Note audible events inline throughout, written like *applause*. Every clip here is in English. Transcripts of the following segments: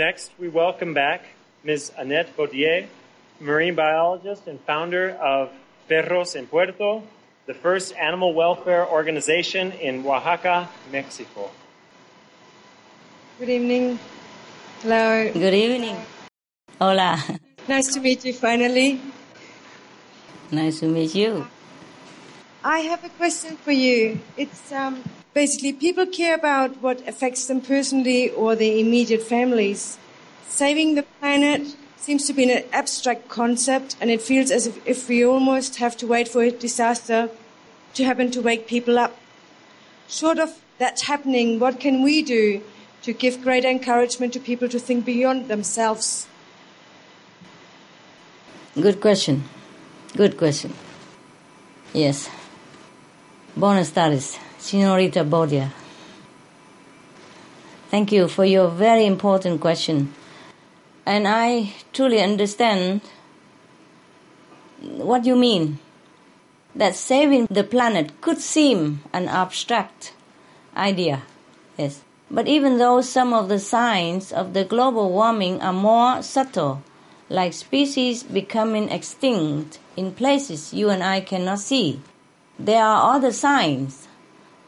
Next, we welcome back Ms. Annette Baudier, marine biologist and founder of Perros en Puerto, the first animal welfare organization in Oaxaca, Mexico. Good evening. Hello. Good evening. Hola. Nice to meet you finally. Nice to meet you. I have a question for you. It's um, basically people care about what affects them personally or their immediate families. Saving the planet seems to be an abstract concept, and it feels as if, if we almost have to wait for a disaster to happen to wake people up. Short of that happening, what can we do to give great encouragement to people to think beyond themselves? Good question. Good question. Yes. Buenas tardes, Senorita Bodia. Thank you for your very important question. And I truly understand what you mean. That saving the planet could seem an abstract idea. Yes. But even though some of the signs of the global warming are more subtle, like species becoming extinct in places you and I cannot see, there are other signs,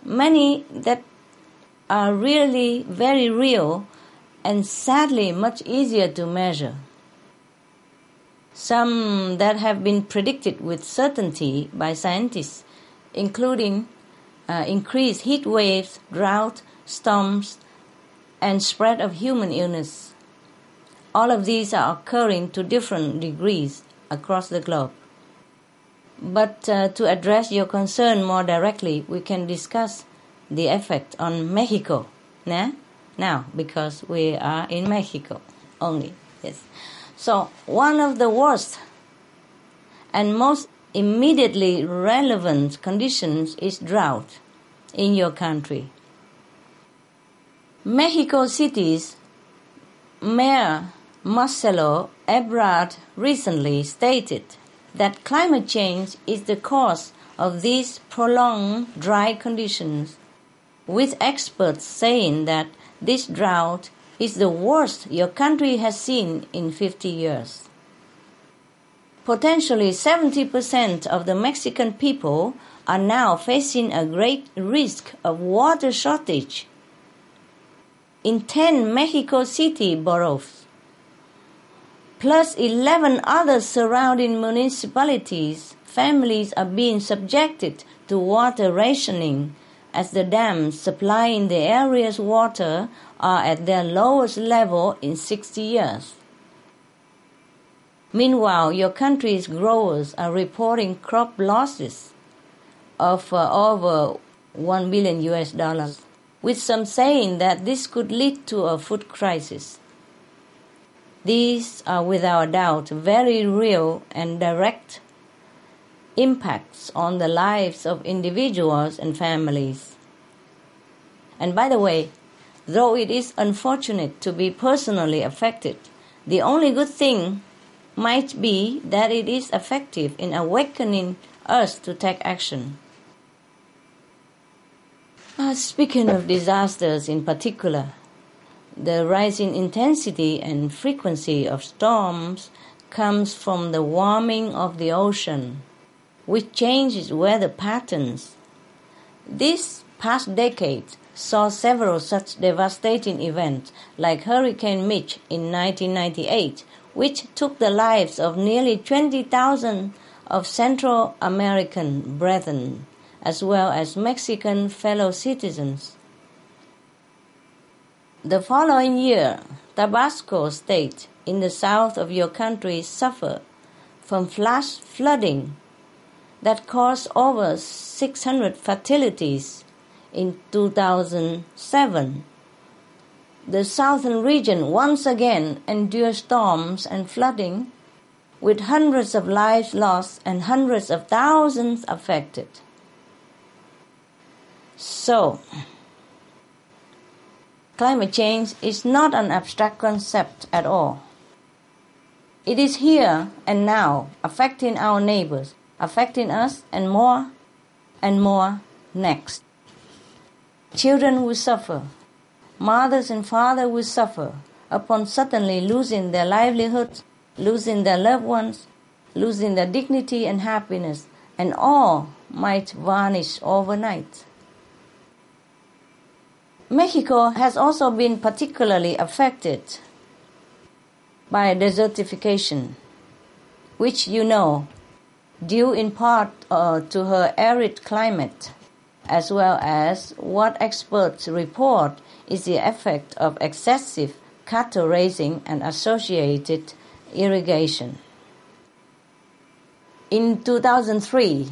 many that are really very real and sadly much easier to measure. Some that have been predicted with certainty by scientists, including uh, increased heat waves, drought, storms, and spread of human illness. All of these are occurring to different degrees across the globe. But uh, to address your concern more directly, we can discuss the effect on Mexico. Nah? Now, because we are in Mexico only. Yes. So, one of the worst and most immediately relevant conditions is drought in your country. Mexico City's Mayor Marcelo Ebrard recently stated that climate change is the cause of these prolonged dry conditions, with experts saying that this drought is the worst your country has seen in 50 years. Potentially 70% of the Mexican people are now facing a great risk of water shortage. In 10 Mexico City boroughs, plus 11 other surrounding municipalities, families are being subjected to water rationing as the dams supplying the area's water are at their lowest level in 60 years. Meanwhile, your country's growers are reporting crop losses of uh, over 1 billion US dollars, with some saying that this could lead to a food crisis. These are without doubt very real and direct impacts on the lives of individuals and families. And by the way, though it is unfortunate to be personally affected, the only good thing might be that it is effective in awakening us to take action. Uh, speaking of disasters in particular, the rising intensity and frequency of storms comes from the warming of the ocean, which changes weather patterns. This past decade saw several such devastating events, like Hurricane Mitch in 1998, which took the lives of nearly 20,000 of Central American brethren, as well as Mexican fellow citizens. The following year, Tabasco State in the south of your country suffered from flash flooding that caused over 600 fatalities in 2007. The southern region once again endured storms and flooding with hundreds of lives lost and hundreds of thousands affected. So, climate change is not an abstract concept at all. It is here and now, affecting our neighbors, affecting us, and more and more next. Children will suffer, mothers and fathers will suffer, upon suddenly losing their livelihoods, losing their loved ones, losing their dignity and happiness, and all might vanish overnight. Mexico has also been particularly affected by desertification, which you know, due in part uh, to her arid climate, as well as what experts report is the effect of excessive cattle raising and associated irrigation. In 2003,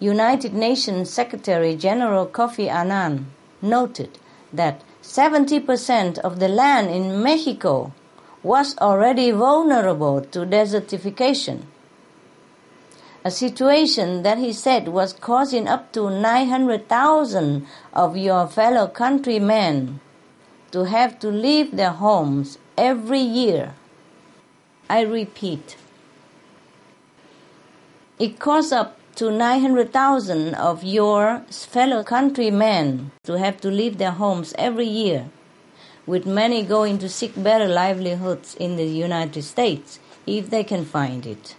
United Nations Secretary General Kofi Annan noted that 70% of the land in Mexico was already vulnerable to desertification, a situation that he said was causing up to 900,000 of your fellow countrymen to have to leave their homes every year. I repeat, it costs up to 900,000 of your fellow countrymen to have to leave their homes every year, with many going to seek better livelihoods in the United States if they can find it.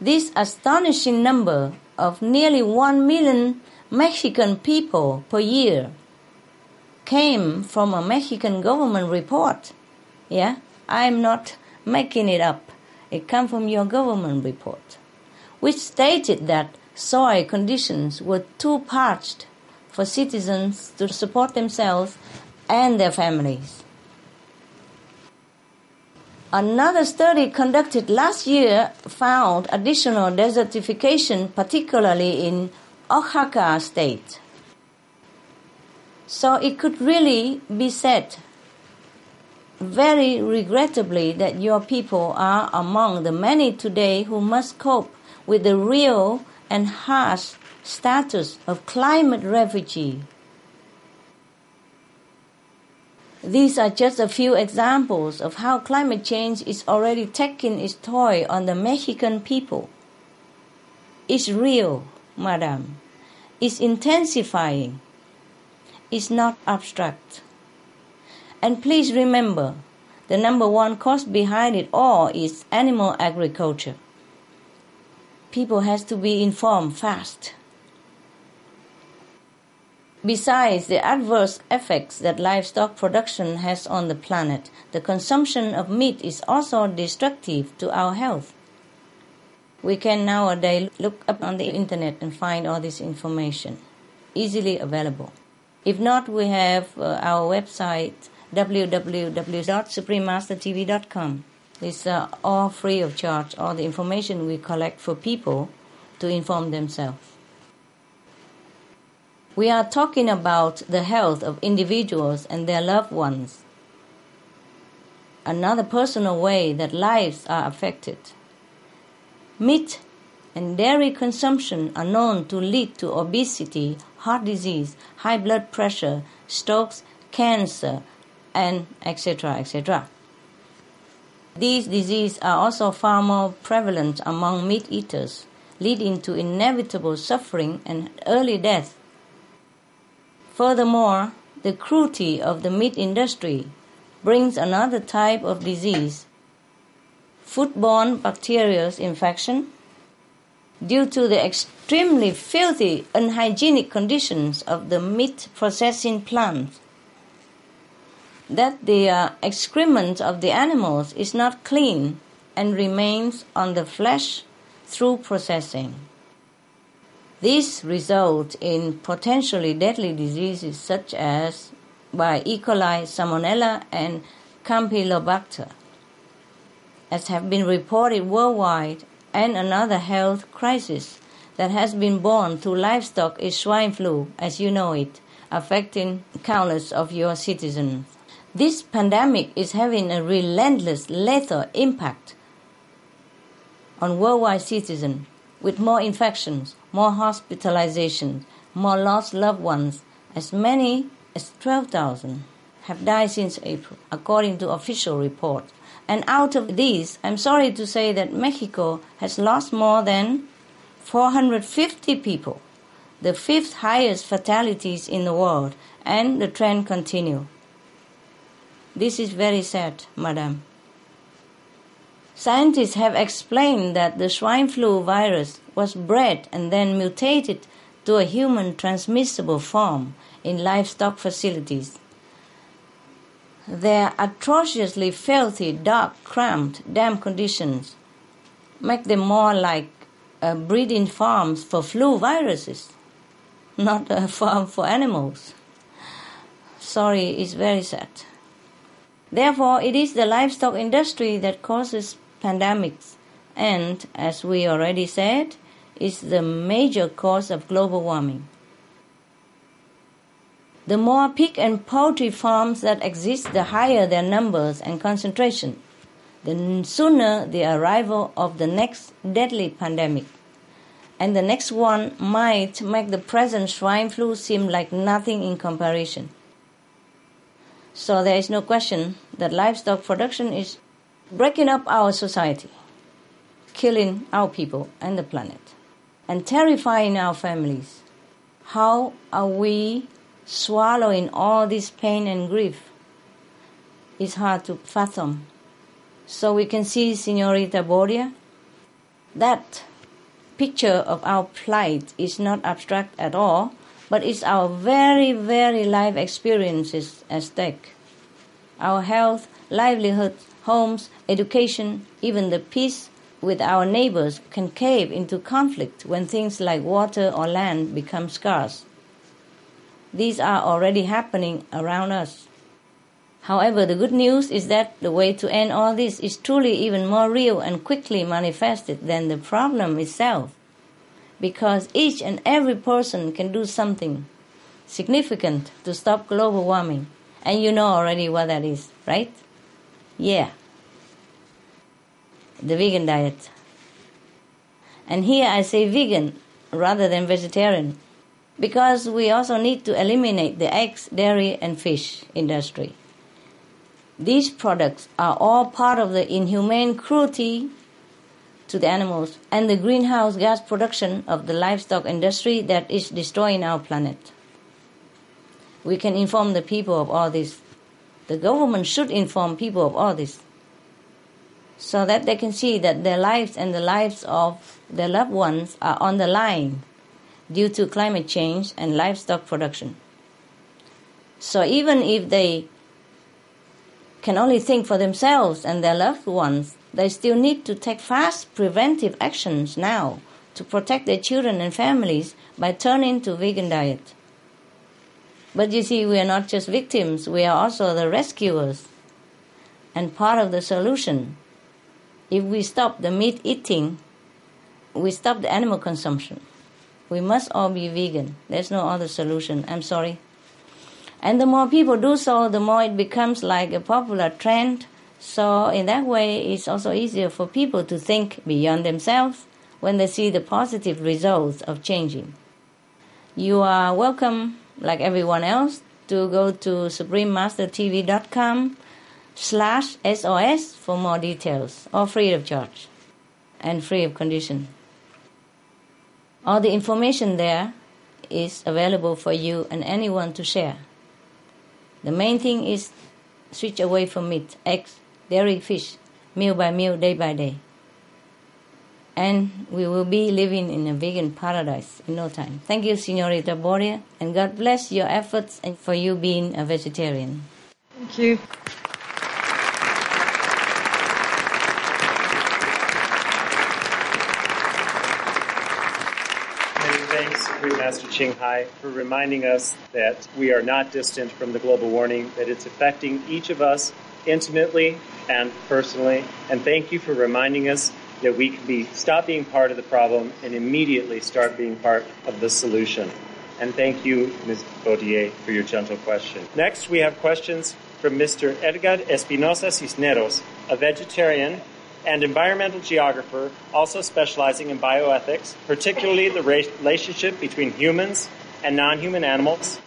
This astonishing number of nearly 1 million Mexican people per year came from a Mexican government report. Yeah, I'm not making it up. It came from your government report, which stated that soil conditions were too parched for citizens to support themselves and their families. Another study conducted last year found additional desertification, particularly in Oaxaca state. So it could really be said very regrettably that your people are among the many today who must cope with the real and harsh status of climate refugee. These are just a few examples of how climate change is already taking its toll on the Mexican people. It's real, madam. It's intensifying. It's not abstract. And please remember, the number one cause behind it all is animal agriculture. People has to be informed fast. Besides the adverse effects that livestock production has on the planet, the consumption of meat is also destructive to our health. We can nowadays look up on the internet and find all this information easily available. If not, we have uh, our website www.suprememastertv.com. It's uh, all free of charge, all the information we collect for people to inform themselves. We are talking about the health of individuals and their loved ones. Another personal way that lives are affected. Meat and dairy consumption are known to lead to obesity, heart disease, high blood pressure, strokes, cancer, and etc. etc. These diseases are also far more prevalent among meat eaters, leading to inevitable suffering and early death. Furthermore, the cruelty of the meat industry brings another type of disease, foodborne bacterial infection, due to the extremely filthy, unhygienic conditions of the meat processing plants that the uh, excrement of the animals is not clean and remains on the flesh through processing. This results in potentially deadly diseases such as by E. coli, Salmonella, and Campylobacter, as have been reported worldwide, and another health crisis that has been born through livestock is swine flu, as you know it, affecting countless of your citizens. This pandemic is having a relentless, lethal impact on worldwide citizens with more infections, more hospitalizations, more lost loved ones. As many as 12,000 have died since April, according to official reports. And out of these, I'm sorry to say that Mexico has lost more than 450 people, the fifth highest fatalities in the world, and the trend continues. This is very sad, madam. Scientists have explained that the swine flu virus was bred and then mutated to a human transmissible form in livestock facilities. Their atrociously filthy, dark, cramped, damp conditions make them more like uh, breeding farms for flu viruses, not a *laughs* farm for animals. Sorry, it's very sad. Therefore, it is the livestock industry that causes pandemics, and, as we already said, is the major cause of global warming. The more pig and poultry farms that exist, the higher their numbers and concentration, the sooner the arrival of the next deadly pandemic. And the next one might make the present swine flu seem like nothing in comparison. So there is no question that livestock production is breaking up our society, killing our people and the planet, and terrifying our families. How are we swallowing all this pain and grief? It's hard to fathom. So we can see, Senorita Bodia, that picture of our plight is not abstract at all, but it's our very, very life experiences at stake. Our health, livelihood, homes, education, even the peace with our neighbors can cave into conflict when things like water or land become scarce. These are already happening around us. However, the good news is that the way to end all this is truly even more real and quickly manifested than the problem itself because each and every person can do something significant to stop global warming. And you know already what that is, right? Yeah. The vegan diet. And here I say vegan rather than vegetarian because we also need to eliminate the eggs, dairy, and fish industry. These products are all part of the inhumane cruelty to the animals and the greenhouse gas production of the livestock industry that is destroying our planet. We can inform the people of all this. The government should inform people of all this so that they can see that their lives and the lives of their loved ones are on the line due to climate change and livestock production. So even if they can only think for themselves and their loved ones, they still need to take fast preventive actions now to protect their children and families by turning to vegan diet. But you see, we are not just victims, we are also the rescuers and part of the solution. If we stop the meat eating, we stop the animal consumption. We must all be vegan. There's no other solution. I'm sorry. And the more people do so, the more it becomes like a popular trend so, in that way, it's also easier for people to think beyond themselves when they see the positive results of changing. You are welcome, like everyone else, to go to suprememastertv.com slash SOS for more details, or free of charge and free of condition. All the information there is available for you and anyone to share. The main thing is switch away from meat, eggs, dairy fish, meal by meal, day by day. And we will be living in a vegan paradise in no time. Thank you, Senorita Boria, and God bless your efforts and for you being a vegetarian. Thank you. Many thanks, Supreme Master Ching Hai, for reminding us that we are not distant from the global warming, that it's affecting each of us intimately and personally. And thank you for reminding us that we can be stop being part of the problem and immediately start being part of the solution. And thank you, Ms. Baudier, for your gentle question. Next, we have questions from Mr. Edgar Espinosa Cisneros, a vegetarian and environmental geographer, also specializing in bioethics, particularly the relationship between humans and non-human animals.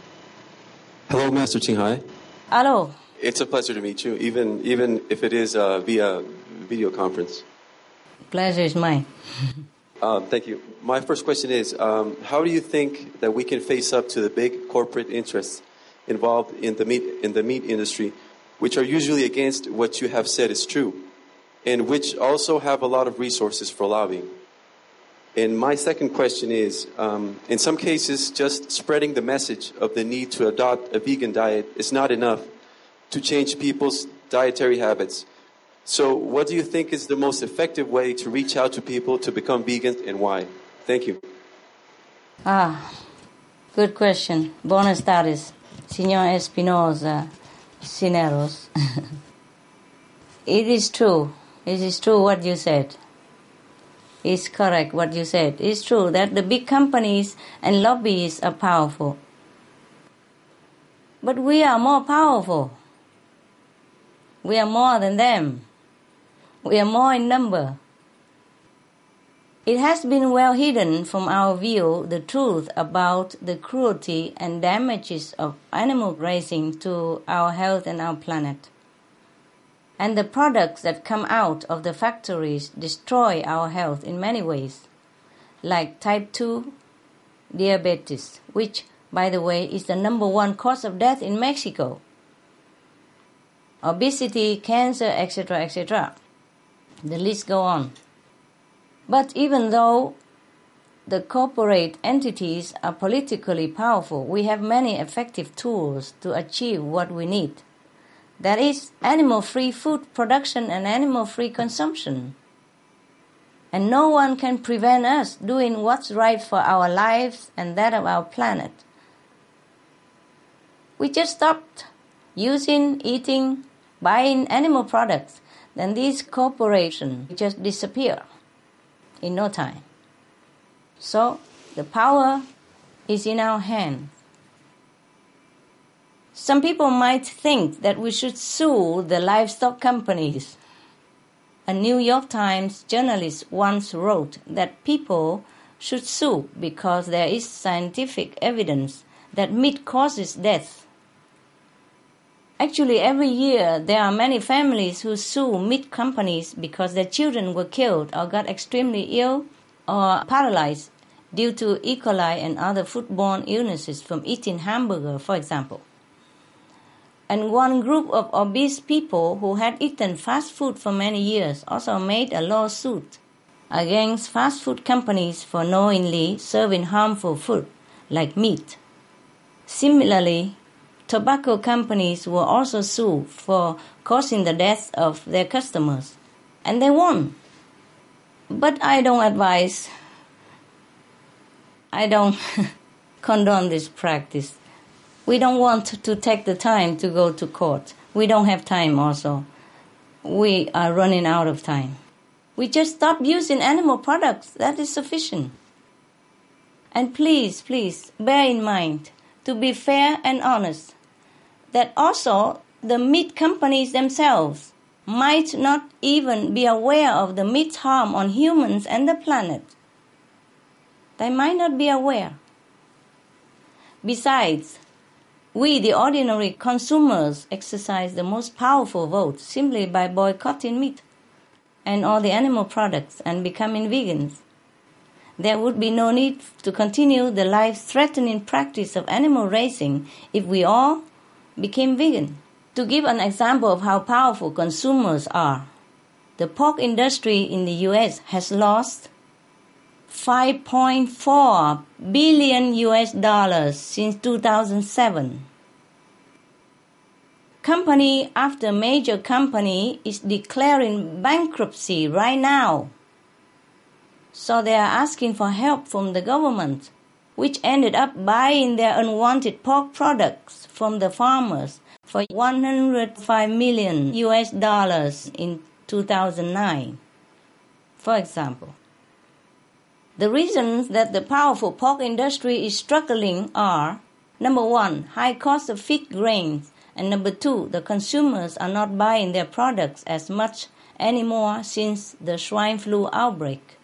Hello, Master Ching Hai. Hello. It's a pleasure to meet you, even even if it is uh, via video conference. Pleasure is mine. um, *laughs* thank you. My first question is: um, How do you think that we can face up to the big corporate interests involved in the meat in the meat industry which are usually against what you have said is true, and which also have a lot of resources for lobbying. And my second question is um, in some cases, just spreading the message of the need to adopt a vegan diet is not enough to change people's dietary habits. So, what do you think is the most effective way to reach out to people to become vegans and why? Thank you. Ah, good question. Buenas tardes, Signor Espinosa Cineros. *laughs* it is true. It is true what you said It's correct what you said. It's true that the big companies and lobbyists are powerful. But we are more powerful. We are more than them. We are more in number. It has been well hidden from our view the truth about the cruelty and damages of animal raising to our health and our planet and the products that come out of the factories destroy our health in many ways, like type 2 diabetes, which, by the way, is the number one cause of death in Mexico, obesity, cancer, etc., etc. The list go on. But even though the corporate entities are politically powerful, we have many effective tools to achieve what we need that is animal free food production and animal free consumption. And no one can prevent us doing what's right for our lives and that of our planet. We just stopped using, eating, buying animal products, then these corporations just disappear in no time. So the power is in our hands. Some people might think that we should sue the livestock companies. A New York Times journalist once wrote that people should sue because there is scientific evidence that meat causes death. Actually, every year there are many families who sue meat companies because their children were killed or got extremely ill or paralyzed due to E. coli and other foodborne illnesses from eating hamburger, for example and one group of obese people who had eaten fast food for many years also made a lawsuit against fast food companies for knowingly serving harmful food like meat. Similarly, tobacco companies were also sued for causing the death of their customers, and they won. But I don't advise, I don't *laughs* condone this practice we don't want to take the time to go to court. We don't have time also. We are running out of time. We just stop using animal products. That is sufficient. And please, please bear in mind to be fair and honest that also the meat companies themselves might not even be aware of the meat's harm on humans and the planet. They might not be aware. Besides, we, the ordinary consumers, exercise the most powerful vote simply by boycotting meat and all the animal products and becoming vegans. There would be no need to continue the life threatening practice of animal raising if we all became vegan. To give an example of how powerful consumers are, the pork industry in the US has lost 5.4 billion US dollars since 2007. Company after major company is declaring bankruptcy right now. So they are asking for help from the government, which ended up buying their unwanted pork products from the farmers for 105 million US dollars in 2009. For example, the reasons that the powerful pork industry is struggling are number one, high cost of feed grains, and number two, the consumers are not buying their products as much anymore since the swine flu outbreak.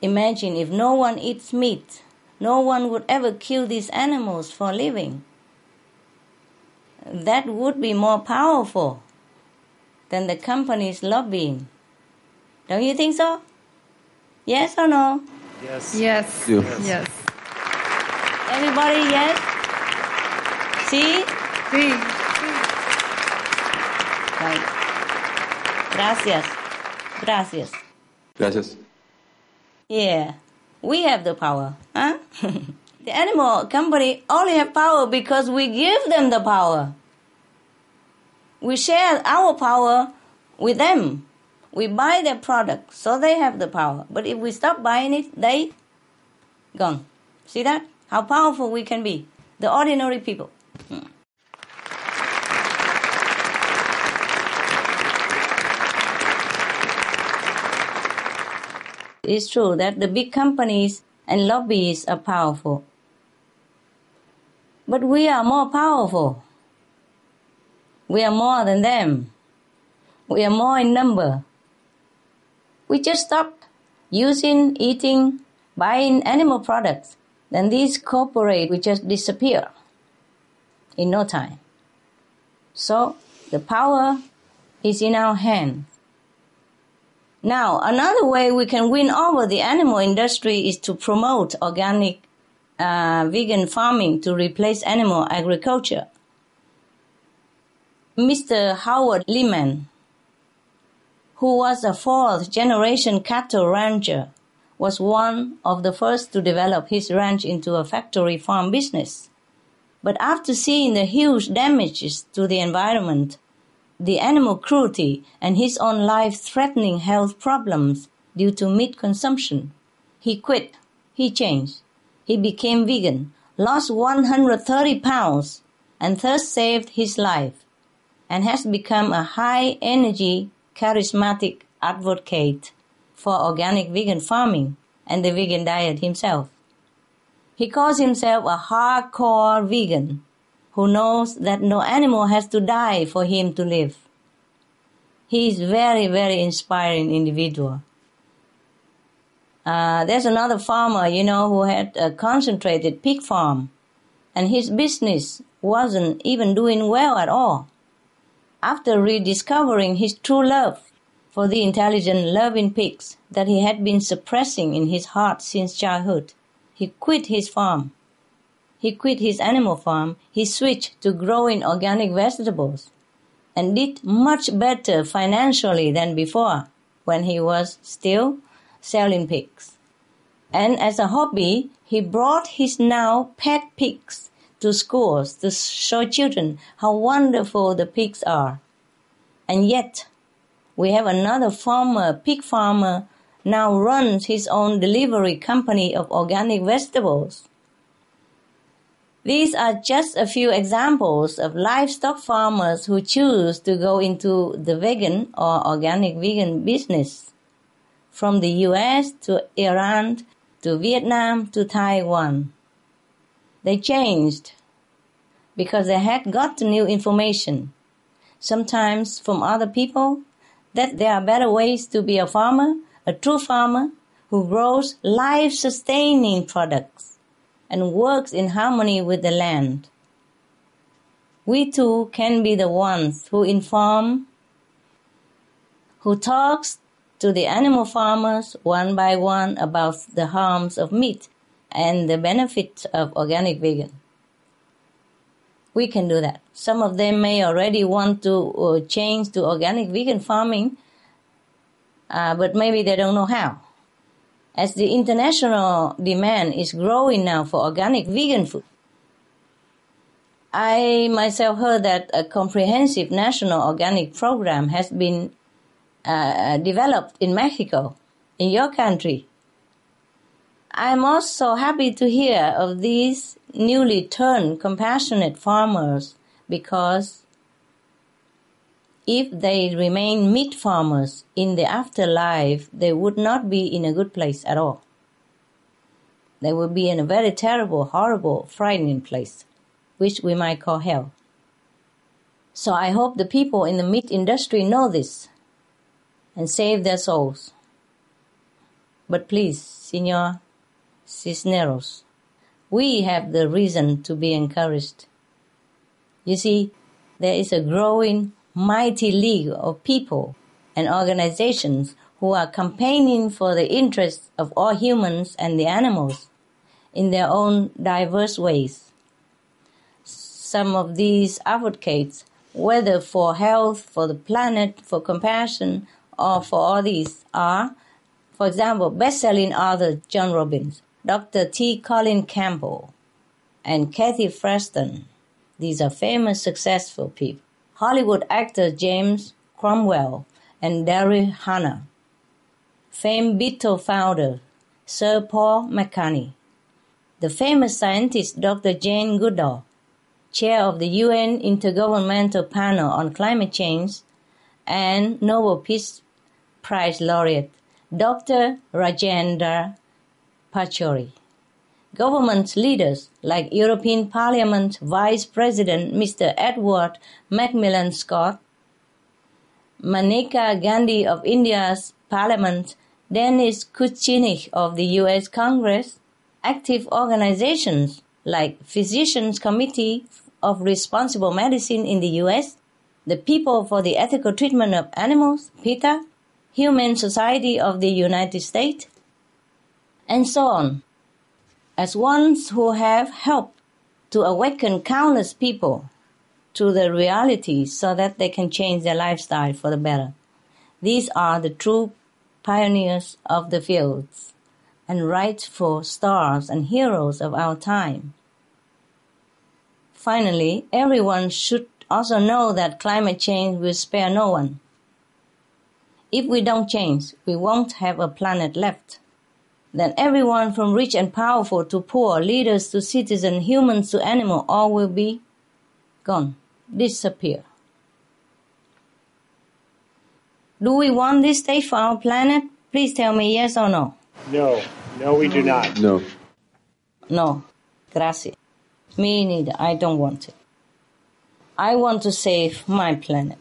Imagine if no one eats meat, no one would ever kill these animals for a living. That would be more powerful than the companies lobbying. Don't you think so? Yes or no? Yes. Yes. Yes. Yes. Everybody, yes? See? Sí. right. Gracias. Gracias. Gracias. Yeah, we have the power, huh? *laughs* the animal company only have power because we give them the power. We share our power with them. We buy their product, so they have the power. But if we stop buying it, they gone. See that? How powerful we can be. The ordinary people. Hmm. It's true that the big companies and lobbies are powerful. But we are more powerful. We are more than them. We are more in number. We just stop using, eating, buying animal products. Then these corporate will just disappear in no time. So the power is in our hands. Now, another way we can win over the animal industry is to promote organic uh, vegan farming to replace animal agriculture. Mr. Howard Lyman, who was a fourth generation cattle rancher, was one of the first to develop his ranch into a factory farm business. But after seeing the huge damages to the environment the animal cruelty, and his own life threatening health problems due to meat consumption. He quit. He changed. He became vegan, lost 130 pounds, and thus saved his life, and has become a high energy, charismatic advocate for organic vegan farming and the vegan diet himself. He calls himself a hardcore vegan who knows that no animal has to die for him to live. He is very, very inspiring individual. Uh, there's another farmer, you know, who had a concentrated pig farm, and his business wasn't even doing well at all. After rediscovering his true love for the intelligent, loving pigs that he had been suppressing in his heart since childhood, he quit his farm he quit his animal farm, he switched to growing organic vegetables and did much better financially than before when he was still selling pigs. And as a hobby, he brought his now pet pigs to schools to show children how wonderful the pigs are. And yet, we have another farmer, pig farmer, now runs his own delivery company of organic vegetables. These are just a few examples of livestock farmers who choose to go into the vegan or organic vegan business. From the US to Iran to Vietnam to Taiwan. They changed because they had got new information, sometimes from other people, that there are better ways to be a farmer, a true farmer who grows life sustaining products and works in harmony with the land. We too can be the ones who inform, who talks to the animal farmers one by one about the harms of meat and the benefits of organic vegan. We can do that. Some of them may already want to uh, change to organic vegan farming, uh, but maybe they don't know how as the international demand is growing now for organic vegan food. I myself heard that a comprehensive national organic program has been uh, developed in Mexico, in your country. I'm also happy to hear of these newly turned compassionate farmers because if they remain meat farmers in the afterlife, they would not be in a good place at all. They would be in a very terrible, horrible, frightening place, which we might call hell. So I hope the people in the meat industry know this and save their souls. But please, Senor Cisneros, we have the reason to be encouraged. You see, there is a growing mighty league of people and organizations who are campaigning for the interests of all humans and the animals in their own diverse ways. Some of these advocates whether for health, for the planet, for compassion, or for all these, are, for example, best-selling author John Robbins, Dr. T. Colin Campbell, and Kathy Freston. These are famous, successful people. Hollywood actor James Cromwell and Daryl Hannah. Famed Beatle founder Sir Paul McCartney. The famous scientist Dr. Jane Goodall, chair of the UN Intergovernmental Panel on Climate Change, and Nobel Peace Prize laureate Dr. Rajendra Pachauri. Government leaders like European Parliament Vice President Mr. Edward McMillan Scott, Maneka Gandhi of India's Parliament, Dennis Kucinich of the US Congress, active organizations like Physicians Committee of Responsible Medicine in the US, the People for the Ethical Treatment of Animals, PETA, Humane Society of the United States, and so on as ones who have helped to awaken countless people to the reality so that they can change their lifestyle for the better. These are the true pioneers of the fields and rightful stars and heroes of our time. Finally, everyone should also know that climate change will spare no one. If we don't change, we won't have a planet left then everyone from rich and powerful to poor, leaders to citizen, humans to animal, all will be gone, disappear. Do we want this state for our planet? Please tell me yes or no. No, no, we do not. No. No. Gracias. Me neither. I don't want it. I want to save my planet.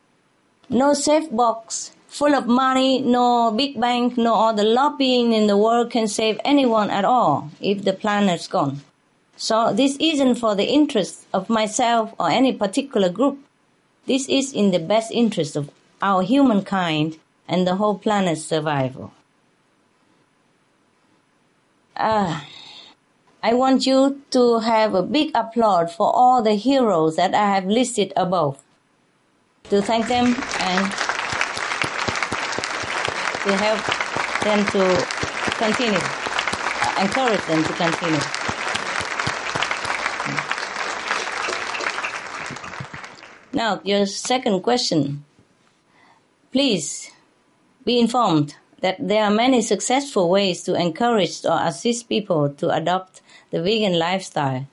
*laughs* no safe box full of money, no big bank, no other lobbying in the world can save anyone at all if the planet's gone. So this isn't for the interest of myself or any particular group. This is in the best interest of our humankind and the whole planet's survival. Uh, I want you to have a big applaud for all the heroes that I have listed above. To thank them and to help them to continue, uh, encourage them to continue. Now, your second question. Please be informed that there are many successful ways to encourage or assist people to adopt the vegan lifestyle.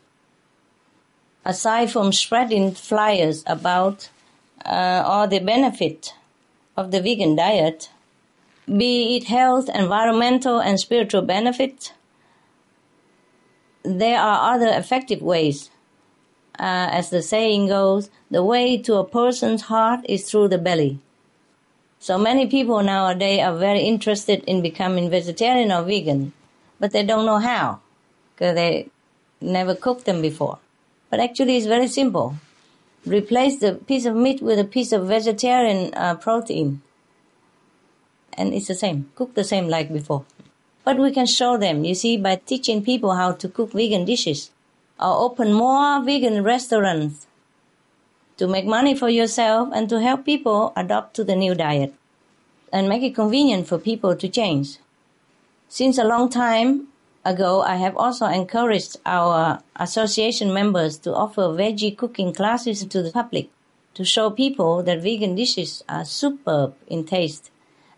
Aside from spreading flyers about uh, all the benefit of the vegan diet, be it health, environmental, and spiritual benefits, there are other effective ways. Uh, as the saying goes, the way to a person's heart is through the belly. So many people nowadays are very interested in becoming vegetarian or vegan, but they don't know how because they never cooked them before. But actually, it's very simple. Replace the piece of meat with a piece of vegetarian uh, protein and it's the same. Cook the same like before. But we can show them, you see, by teaching people how to cook vegan dishes or open more vegan restaurants to make money for yourself and to help people adopt to the new diet and make it convenient for people to change. Since a long time ago, I have also encouraged our association members to offer veggie cooking classes to the public to show people that vegan dishes are superb in taste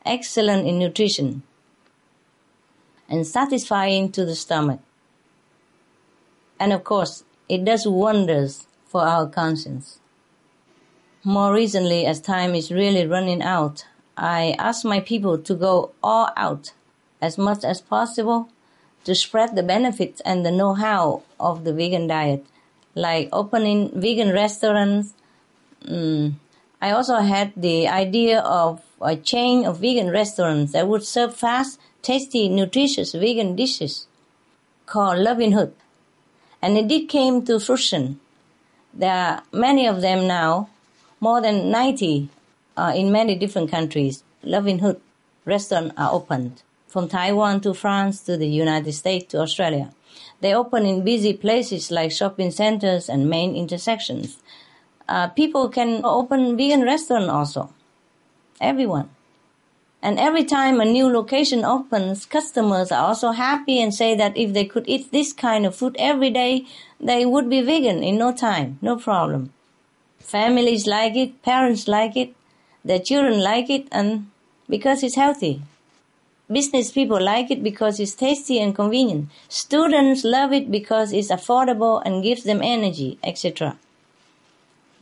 excellent in nutrition, and satisfying to the stomach. And of course, it does wonders for our conscience. More recently, as time is really running out, I ask my people to go all out as much as possible to spread the benefits and the know-how of the vegan diet, like opening vegan restaurants. Mm. I also had the idea of a chain of vegan restaurants that would serve fast, tasty, nutritious vegan dishes called Loving Hut. And it did came to fruition. There are many of them now, more than 90 uh, in many different countries. Loving Hut restaurants are opened from Taiwan to France to the United States to Australia. They open in busy places like shopping centers and main intersections. Uh, people can open vegan restaurant also. Everyone. And every time a new location opens, customers are also happy and say that if they could eat this kind of food every day, they would be vegan in no time, no problem. Families like it, parents like it, their children like it, and because it's healthy. Business people like it because it's tasty and convenient. Students love it because it's affordable and gives them energy, etc.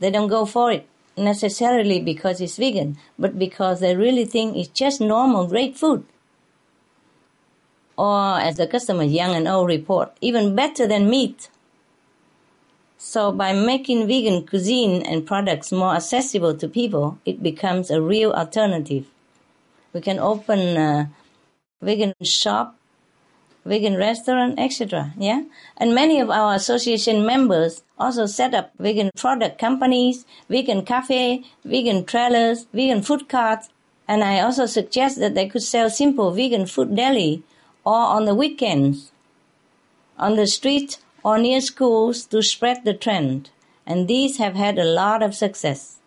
They don't go for it necessarily because it's vegan, but because they really think it's just normal, great food. Or, as the customers, young and old report, even better than meat. So, by making vegan cuisine and products more accessible to people, it becomes a real alternative. We can open a vegan shop vegan restaurant, etc. Yeah, and many of our association members also set up vegan product companies, vegan cafe, vegan trailers, vegan food carts, and I also suggest that they could sell simple vegan food daily or on the weekends, on the street or near schools to spread the trend. And these have had a lot of success.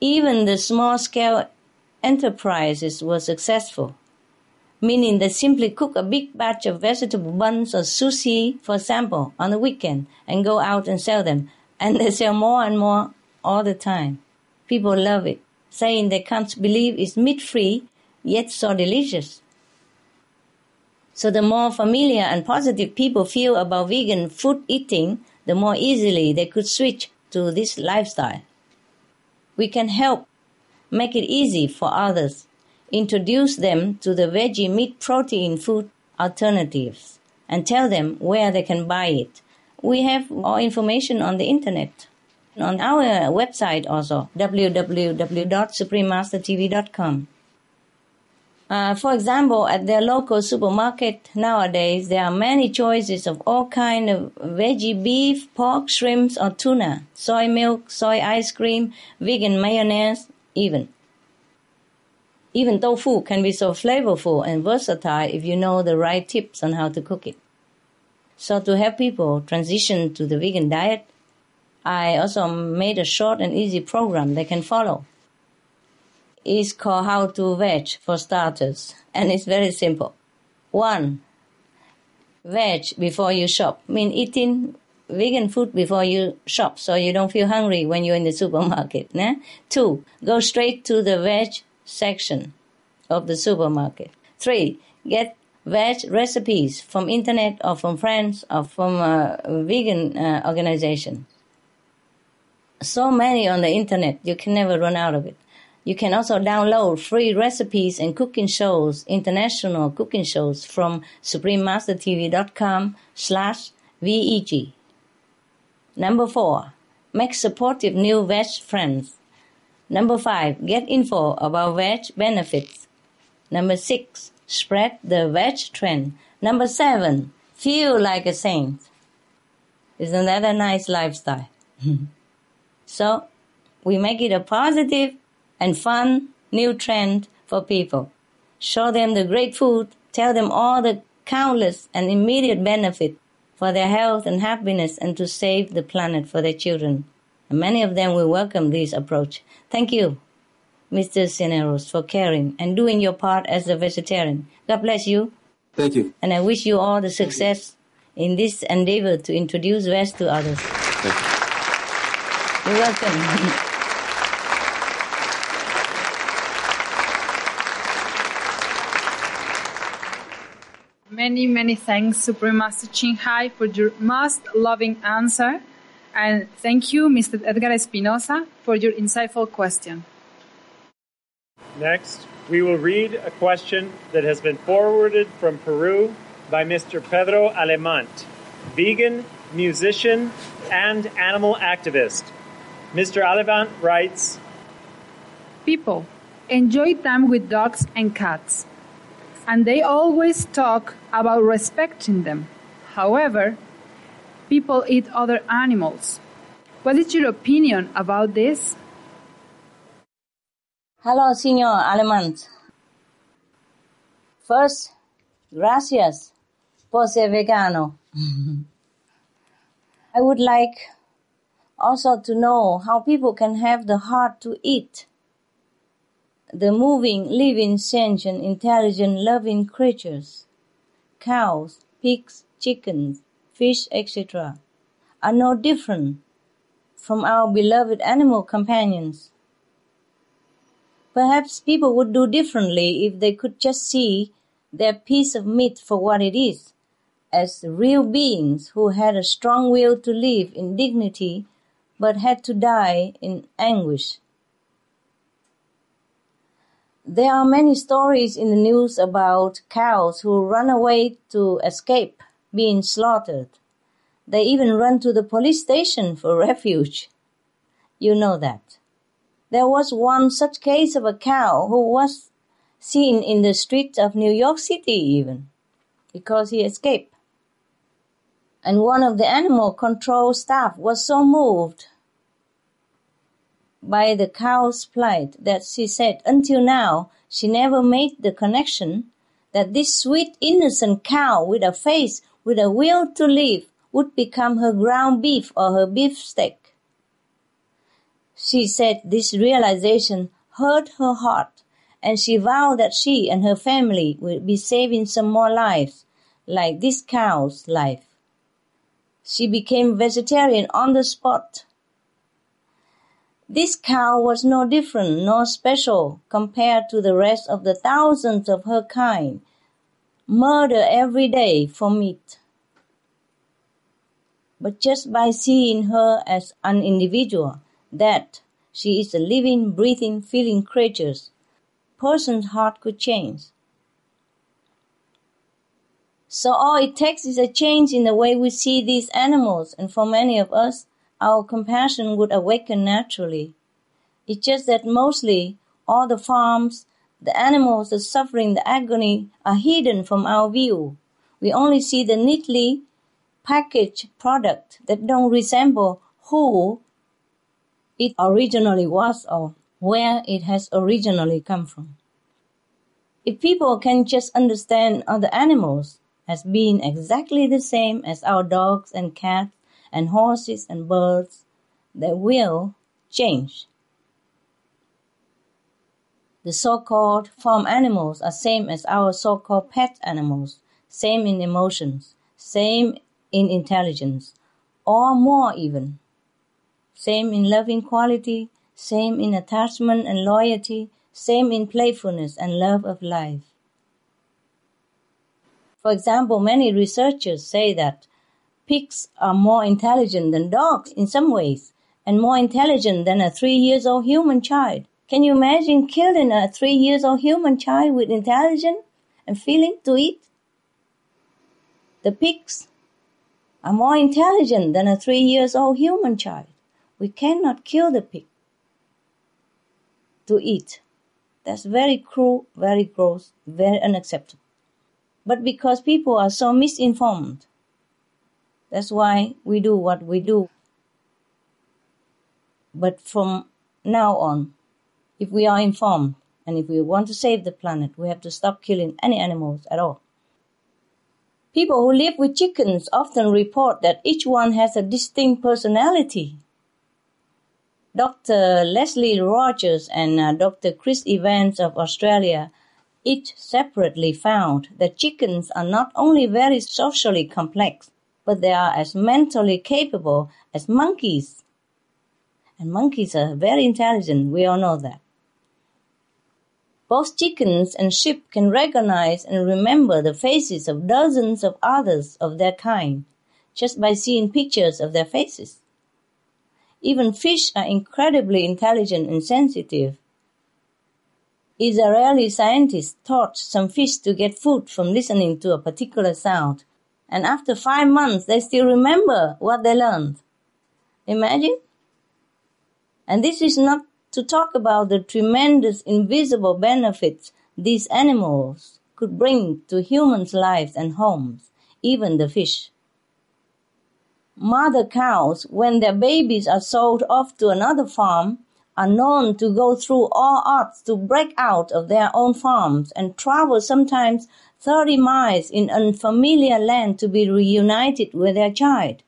Even the small scale enterprises were successful meaning they simply cook a big batch of vegetable buns or sushi, for example, on the weekend and go out and sell them. And they sell more and more all the time. People love it, saying they can't believe it's meat free, yet so delicious. So the more familiar and positive people feel about vegan food eating, the more easily they could switch to this lifestyle. We can help make it easy for others introduce them to the veggie meat protein food alternatives and tell them where they can buy it. We have all information on the internet. On our website also, www.suprememastertv.com. Uh, for example, at their local supermarket nowadays, there are many choices of all kind of veggie beef, pork, shrimps, or tuna, soy milk, soy ice cream, vegan mayonnaise, even. Even tofu can be so flavorful and versatile if you know the right tips on how to cook it. So to help people transition to the vegan diet, I also made a short and easy program they can follow. It's called How to Veg for starters, and it's very simple. One, veg before you shop. I mean eating vegan food before you shop so you don't feel hungry when you're in the *laughs* supermarket. Né? Two, go straight to the veg section of the supermarket. Three, get veg recipes from internet or from friends or from a vegan uh, organization. So many on the internet, you can never run out of it. You can also download free recipes and cooking shows, international cooking shows from suprememastertv.com slash VEG. Number four, make supportive new veg friends. Number five, get info about veg benefits. Number six, spread the veg trend. Number seven, feel like a saint. Isn't that a nice lifestyle? *laughs* so, we make it a positive and fun new trend for people. Show them the great food, tell them all the countless and immediate benefit for their health and happiness and to save the planet for their children. And many of them will welcome this approach. Thank you, Mr. Cineros, for caring and doing your part as a vegetarian. God bless you. Thank you. And I wish you all the success in this endeavor to introduce West to others. Thank you. You're welcome. Many, many thanks, Supreme Master Ching Hai, for your most loving answer. And thank you, Mr. Edgar Espinosa, for your insightful question. Next, we will read a question that has been forwarded from Peru by Mr. Pedro Aleman, vegan, musician, and animal activist. Mr. Aleman writes People enjoy time with dogs and cats, and they always talk about respecting them. However, people eat other animals. What is your opinion about this? Hello, Senor Aleman. First, gracias por ser vegano. *laughs* I would like Also to know how people can have the heart to eat. The moving, living, sentient, intelligent, loving creatures, cows, pigs, chickens, fish, etc., are no different from our beloved animal companions. Perhaps people would do differently if they could just see their piece of meat for what it is, as real beings who had a strong will to live in dignity but had to die in anguish. There are many stories in the news about cows who run away to escape being slaughtered. They even run to the police station for *laughs* refuge. You know that. There was one such case of a cow who was seen in the streets of New York City even, because he escaped. And one of the animal control staff was so moved by the cow's plight that she said until now she never made the connection that this sweet innocent cow with a face with a will to live would become her ground beef or her beefsteak. She said this realization hurt her heart and she vowed that she and her family would be saving some more lives, like this cow's life. She became vegetarian on the spot. This cow was no different nor special compared to the rest of the thousands of her kind, murder every day for meat. But just by seeing her as an individual, that she is a living, breathing, feeling creature. Person's heart could change. So all it takes is a change in the way we see these animals, and for many of us, our compassion would awaken naturally. It's just that mostly all the farms, the animals, the suffering, the agony are hidden from our view. We only see the neatly packaged product that don't resemble who it originally was or where it has originally come from. If people can just understand other animals as being exactly the same as our dogs and cats and horses and birds, they will change. The so-called farm animals are same as our so-called pet animals, same in emotions, same in intelligence, or more even same in loving quality, same in attachment and loyalty, same in playfulness and love of life. For example, many researchers say that pigs are more intelligent than dogs in some ways and more intelligent than a three years old human child. Can you imagine killing a three years old human child with intelligence and feeling to eat? The pigs are more intelligent than a three years old human child. We cannot kill the pig to eat. That's very cruel, very gross, very unacceptable. But because people are so misinformed, that's why we do what we do. But from now on, if we are informed and if we want to save the planet, we have to stop killing any animals at all. People who live with chickens often report that each one has a distinct personality Dr. Lesley Rogers and uh, Dr. Chris Evans of Australia each separately found that chickens are not only very socially complex, but they are as mentally capable as monkeys. And monkeys are very intelligent, we all know that. Both chickens and sheep can recognize and remember the faces of dozens of others of their kind just by seeing pictures of their faces. Even fish are incredibly intelligent and sensitive. Israeli scientists taught some fish to get food from listening to a particular sound, and after five months they still remember what they learned. Imagine? And this is not to talk about the tremendous invisible benefits these animals could bring to humans' lives and homes, even the fish mother cows, when their babies are sold off to another farm, are known to go through all odds to break out of their own farms and travel sometimes 30 miles in unfamiliar land to be reunited with their child.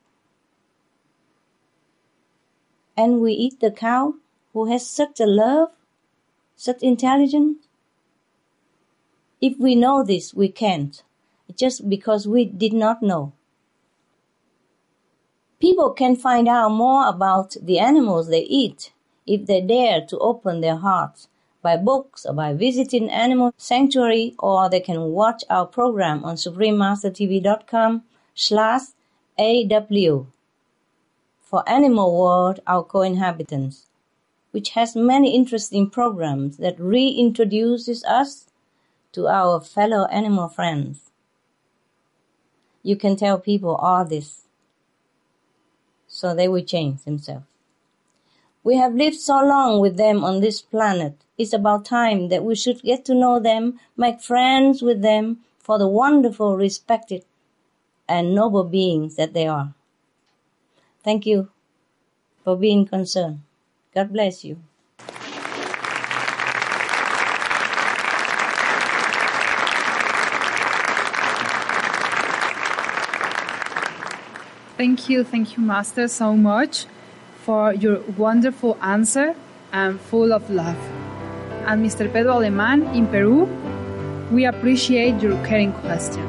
and we eat the cow who has such a love, such intelligence? If we know this, we can't, just because we did not know. People can find out more about the animals they eat if they dare to open their hearts by books or by visiting animal sanctuary or they can watch our program on suprememastertv.com slash AW for Animal World, our co-inhabitants, which has many interesting programs that reintroduces us to our fellow animal friends. You can tell people all this so they will change themselves. We have lived so long with them on this planet. It's about time that we should get to know them, make friends with them for the wonderful, respected, and noble beings that they are. Thank you for being concerned. God bless you. Thank you, thank you, Master, so much for your wonderful answer and full of love. And Mr. Pedro Aleman in Peru, we appreciate your caring question.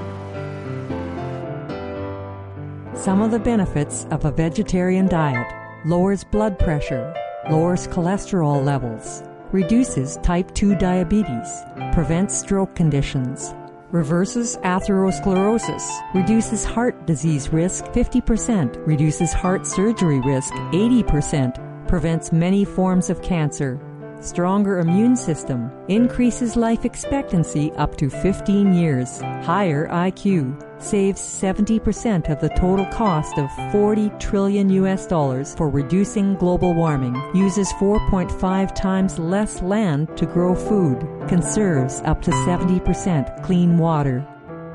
Some of the benefits of a vegetarian diet lowers blood pressure, lowers cholesterol levels, reduces type 2 diabetes, prevents stroke conditions, reverses atherosclerosis, reduces heart disease risk 50%, reduces heart surgery risk 80%, prevents many forms of cancer, stronger immune system, increases life expectancy up to 15 years, higher IQ, saves 70% of the total cost of 40 trillion US dollars for reducing global warming, uses 4.5 times less land to grow food, conserves up to 70% clean water,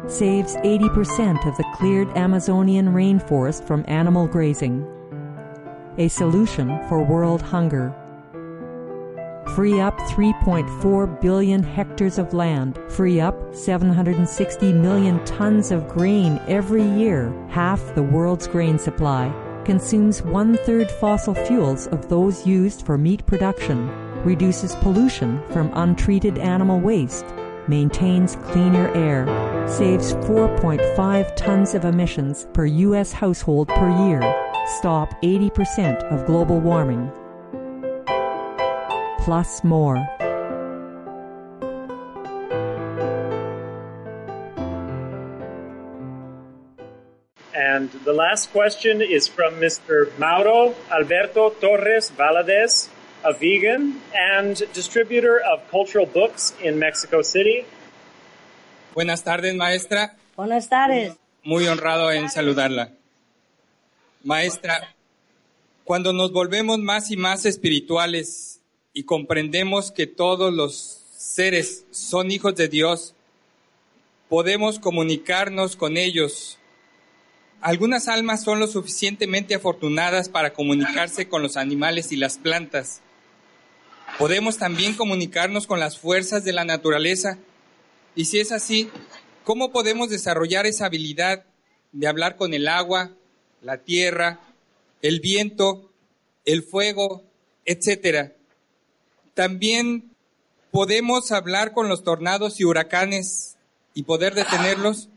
saves 80% of the cleared Amazonian rainforest from animal grazing. A solution for world hunger free up 3.4 billion hectares of land, free up 760 million tons of grain every year, half the world's grain supply, consumes one third fossil fuels of those used for meat production, reduces pollution from untreated animal waste, maintains cleaner air, saves 4.5 tons of emissions per U.S. household per year, stop 80% of global warming, plus more. And the last question is from Mr. Mauro Alberto Torres Valadez, a vegan and distributor of cultural books in Mexico City. Buenas tardes, maestra. Buenas tardes. Muy honrado en saludarla. Maestra, cuando nos volvemos más y más espirituales y comprendemos que todos los seres son hijos de Dios, podemos comunicarnos con ellos. Algunas almas son lo suficientemente afortunadas para comunicarse con los animales y las plantas. Podemos también comunicarnos con las fuerzas de la naturaleza. Y si es así, ¿cómo podemos desarrollar esa habilidad de hablar con el agua, la tierra, el viento, el fuego, etcétera? También podemos hablar con los tornados y huracanes y poder detenerlos.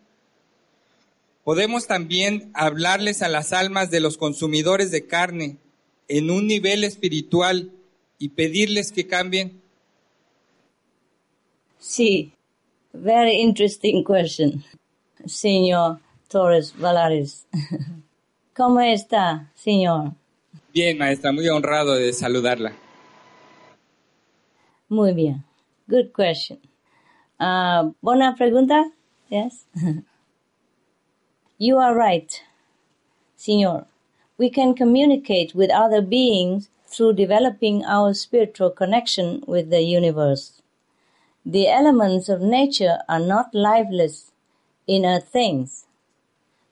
Podemos también hablarles a las almas de los consumidores de carne en un nivel espiritual y pedirles que cambien. Sí, very interesting question, señor Torres Valares. *laughs* ¿Cómo está, señor? Bien, maestra, muy honrado de saludarla. Muy bien. Good question. Uh, buena pregunta? Yes. *laughs* you are right, Senor. We can communicate with other beings through developing our spiritual connection with the universe. The elements of nature are not lifeless inner things.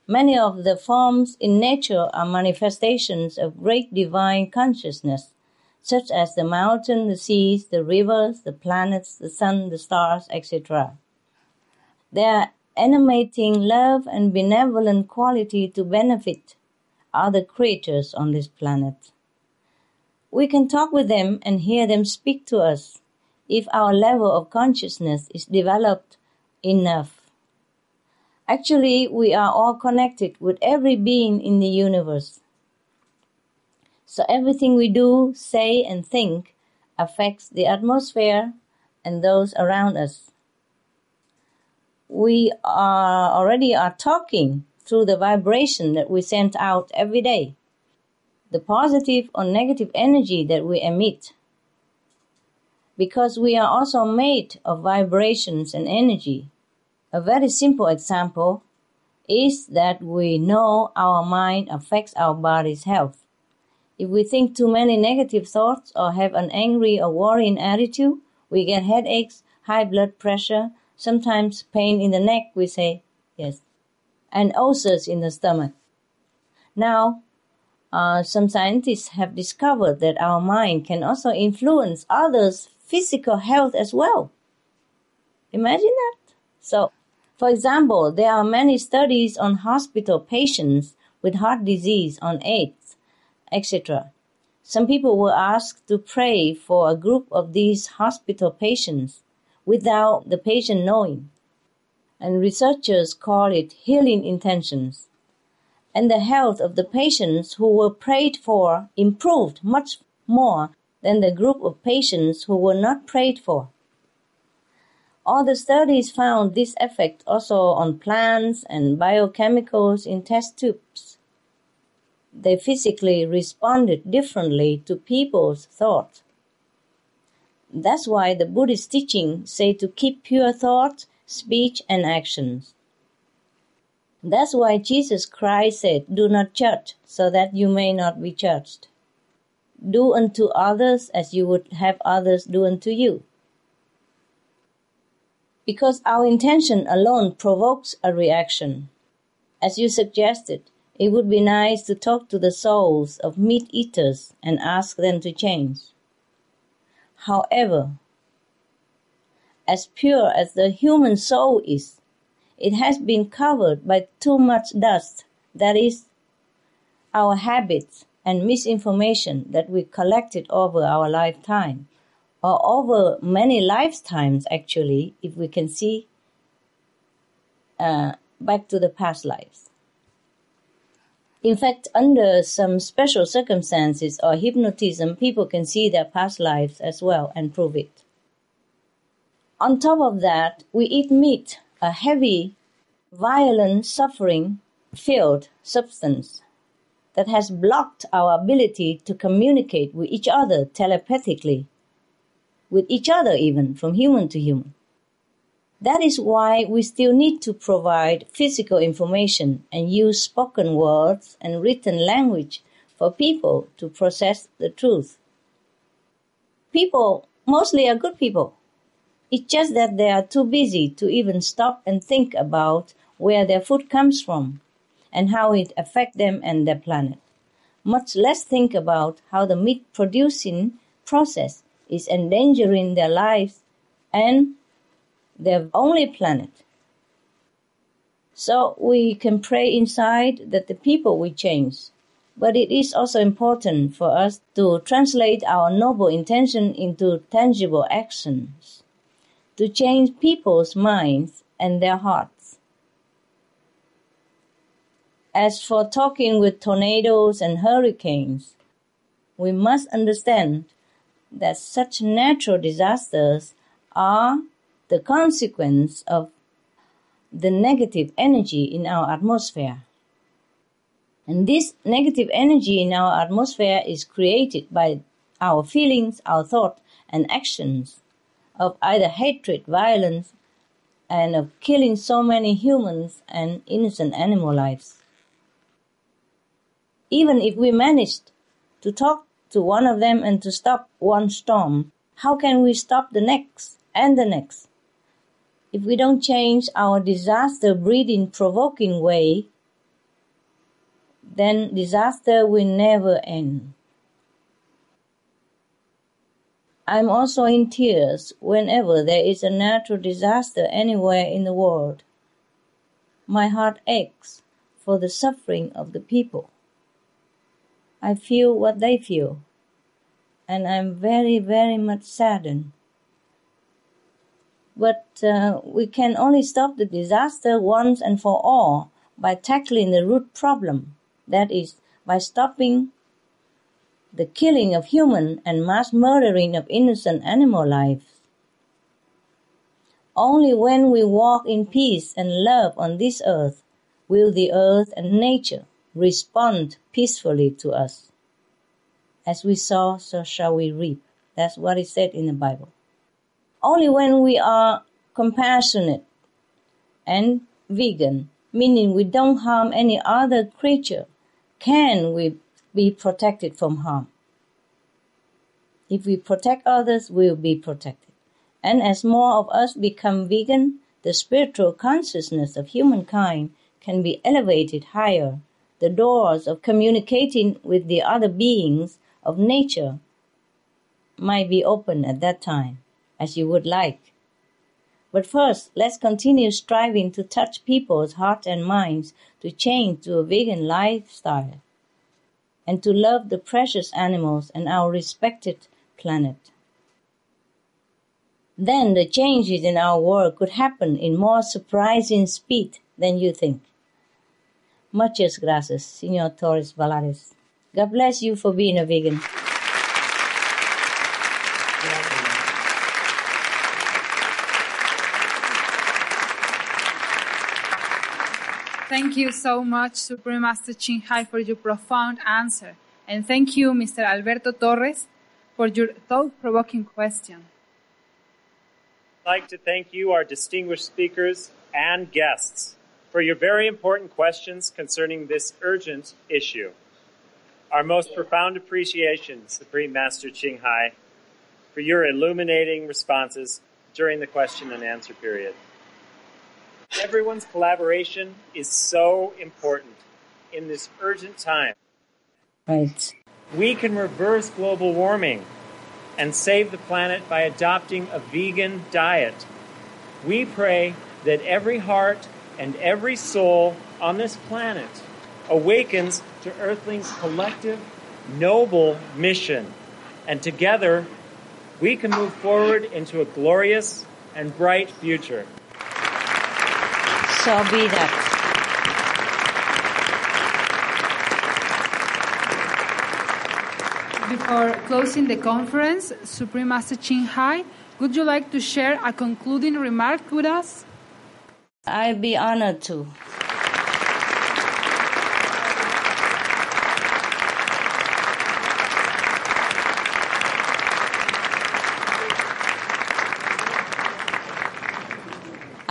Many of the forms in nature are manifestations of great divine consciousness such as the mountain, the seas, the rivers, the planets, the sun, the stars, etc. They are animating love and benevolent quality to benefit other creatures on this planet. We can talk with them and hear them speak to us if our level of consciousness is developed enough. Actually, we are all connected with every being in the universe. So everything we do, say, and think affects the atmosphere and those around us. We are already are talking through the vibration that we send out every day, the positive or negative energy that we emit. Because we are also made of vibrations and energy. A very simple example is that we know our mind affects our body's health. If we think too many negative thoughts or have an angry or worrying attitude, we get headaches, high blood pressure, sometimes pain in the neck, we say, yes, and ulcers in the stomach. Now, uh, some scientists have discovered that our mind can also influence others' physical health as well. Imagine that. So, for example, there are many studies on hospital patients with heart disease, on AIDS, etc. Some people were asked to pray for a group of these hospital patients without the patient knowing. And researchers call it healing intentions. And the health of the patients who were prayed for improved much more than the group of patients who were not prayed for. All the studies found this effect also on plants and biochemicals in test tubes. They physically responded differently to people's thoughts. That's why the Buddhist teaching say to keep pure thoughts, speech, and actions. That's why Jesus Christ said, Do not judge, so that you may not be judged. Do unto others as you would have others do unto you. Because our intention alone provokes a reaction. As you suggested, it would be nice to talk to the souls of meat eaters and ask them to change. However, as pure as the human soul is, it has been covered by too much dust, that is, our habits and misinformation that we collected over our lifetime, or over many lifetimes actually, if we can see uh, back to the past lives. In fact, under some special circumstances or hypnotism, people can see their past lives as well and prove it. On top of that, we eat meat, a heavy, violent, suffering filled substance that has blocked our ability to communicate with each other telepathically, with each other even, from human to human. That is why we still need to provide physical information and use spoken words and written language for people to process the truth. People mostly are good people. It's just that they are too busy to even stop and think about where their food comes from and how it affects them and their planet. Much less think about how the meat producing process is endangering their lives and their only planet. So we can pray inside that the people will change. But it is also important for us to translate our noble intention into tangible actions, to change people's minds and their hearts. As for talking with tornadoes and hurricanes, we must understand that such natural disasters are the consequence of the negative energy in our atmosphere. And this negative energy in our atmosphere is created by our feelings, our thoughts, and actions of either hatred, violence, and of killing so many humans and innocent animal lives. Even if we managed to talk to one of them and to stop one storm, how can we stop the next and the next? If we don't change our disaster breeding provoking way, then disaster will never end. I'm also in tears whenever there is a natural disaster anywhere in the world. My heart aches for the suffering of the people. I feel what they feel. and I'm very, very much saddened. But uh, we can only stop the disaster once and for all by tackling the root problem. That is, by stopping the killing of human and mass murdering of innocent animal lives. Only when we walk in peace and love on this earth will the earth and nature respond peacefully to us. As we sow, so shall we reap. That's what is said in the Bible. Only when we are compassionate and vegan, meaning we don't harm any other creature, can we be protected from harm. If we protect others, we will be protected. And as more of us become vegan, the spiritual consciousness of humankind can be elevated higher. The doors of communicating with the other beings of nature might be open at that time, as you would like. But first, let's continue striving to touch people's hearts and minds to change to a vegan lifestyle and to love the precious animals and our respected planet. Then the changes in our world could happen in more surprising speed than you think. Muchas gracias, Senor Torres Valadez. God bless you for being a vegan. Thank you so much, Supreme Master Ching Hai, for your profound answer. And thank you, Mr. Alberto Torres, for your thought-provoking question. I'd like to thank you, our distinguished speakers and guests, for your very important questions concerning this urgent issue. Our most profound appreciation, Supreme Master Ching Hai, for your illuminating responses during the question and answer period. Everyone's collaboration is so important in this urgent time. Right. We can reverse global warming and save the planet by adopting a vegan diet. We pray that every heart and every soul on this planet awakens to Earthling's collective, noble mission. And together, we can move forward into a glorious and bright future. So be that. Before closing the conference, Supreme Master Ching Hai, would you like to share a concluding remark with us? I'd be honored to.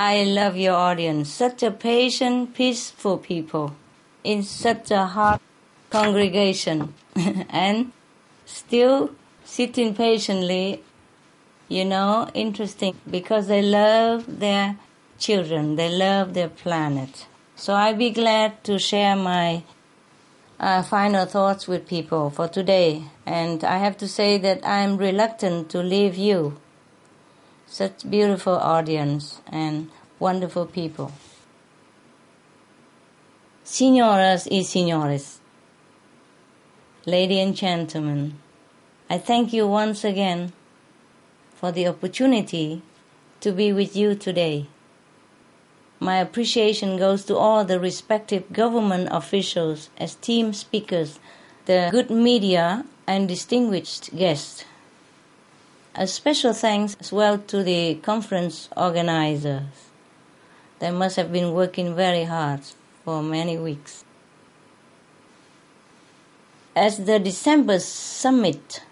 I love your audience, such a patient, peaceful people in such a hard congregation *laughs* and still sitting patiently, you know, interesting because they love their children, they love their planet. So I'd be glad to share my uh, final thoughts with people for today. And I have to say that I'm reluctant to leave you such beautiful audience and wonderful people. Signoras y señores, ladies and gentlemen, I thank you once again for the opportunity to be with you today. My appreciation goes to all the respective government officials, esteemed speakers, the good media, and distinguished guests. A special thanks as well to the conference organizers. They must have been working very hard for many weeks. As the December summit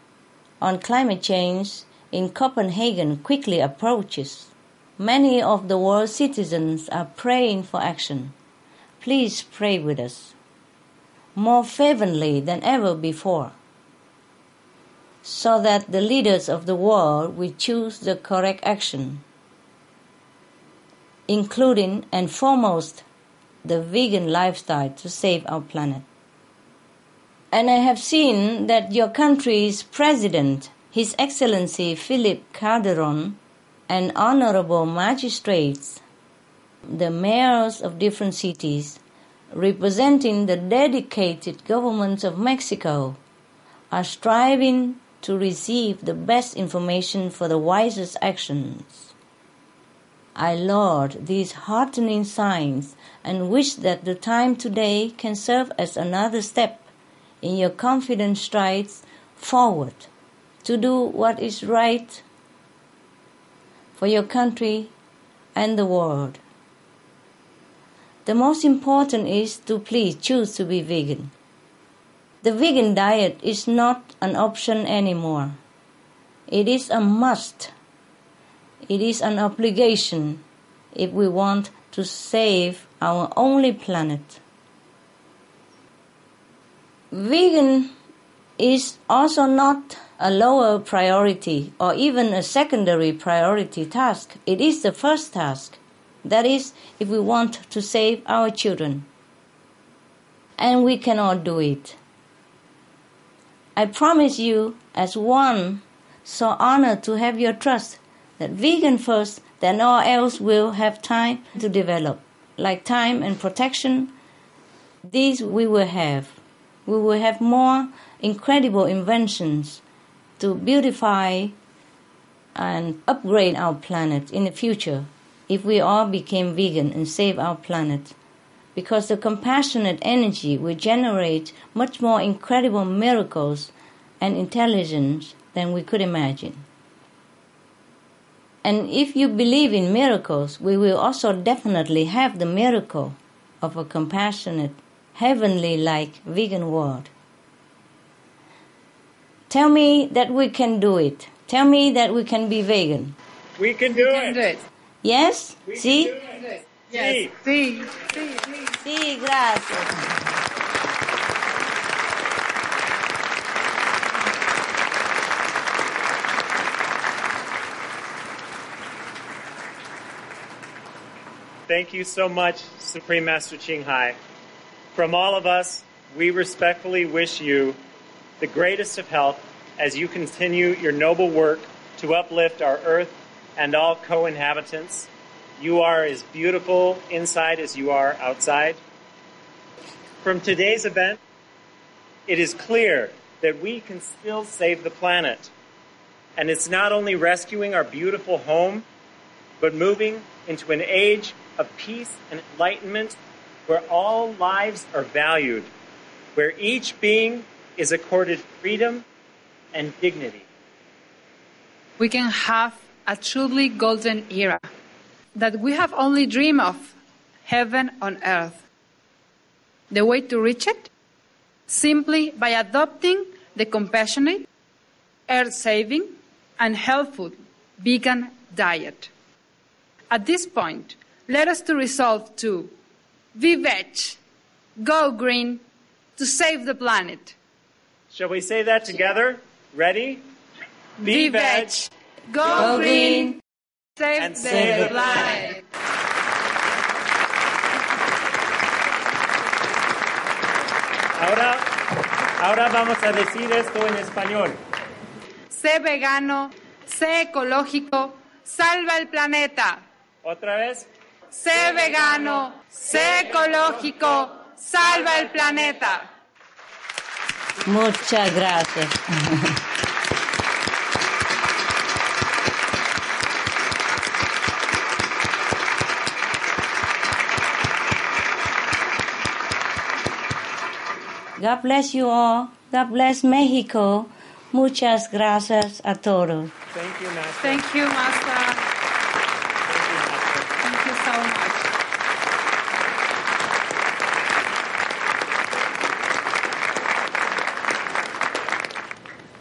on climate change in Copenhagen quickly approaches, many of the world's citizens are praying for action. Please pray with us more fervently than ever before so that the leaders of the world will choose the correct action, including and foremost the vegan lifestyle to save our planet. And I have seen that your country's president, His Excellency Philip Calderon, and honorable magistrates, the mayors of different cities, representing the dedicated governments of Mexico, are striving to receive the best information for the wisest actions. I laud these heartening signs and wish that the time today can serve as another step in your confident strides forward to do what is right for your country and the world. The most important is to please choose to be vegan. The vegan diet is not an option anymore. It is a must. It is an obligation if we want to save our only planet. Vegan is also not a lower priority or even a secondary priority task. It is the first task. That is, if we want to save our children. And we cannot do it. I promise you, as one so honored to have your trust, that vegan first, then all else will have time to develop. Like time and protection, these we will have. We will have more incredible inventions to beautify and upgrade our planet in the future if we all became vegan and save our planet because the compassionate energy will generate much more incredible miracles and intelligence than we could imagine. And if you believe in miracles, we will also definitely have the miracle of a compassionate, heavenly like vegan world. Tell me that we can do it. Tell me that we can be vegan. We can do it. Do it. Yes? We See? Can do it. Yes. Sí. Sí, sí. Sí, gracias. Thank you so much, Supreme Master Ching Hai. From all of us, we respectfully wish you the greatest of health as you continue your noble work to uplift our earth and all co-inhabitants. You are as beautiful inside as you are outside. From today's event, it is clear that we can still save the planet. And it's not only rescuing our beautiful home, but moving into an age of peace and enlightenment where all lives are valued, where each being is accorded freedom and dignity. we can have a truly golden era that we have only dreamed of heaven on earth. The way to reach it? Simply by adopting the compassionate, earth saving, and healthful vegan diet. At this point, let us to resolve to be veg, go green, to save the planet. Shall we say that together? Ready? Be veg, go, Go green, green. Save, And the, save the planet. Ahora, ahora vamos a decir esto en español. Sé vegano, sé ecológico, salva el planeta. Otra vez. Sé vegano, sé ecológico, salva el planeta. Muchas gracias. God bless you all. God bless Mexico. Muchas gracias a todos. Thank you, Master. Thank you, Master. Thank you, Master. Thank you so much.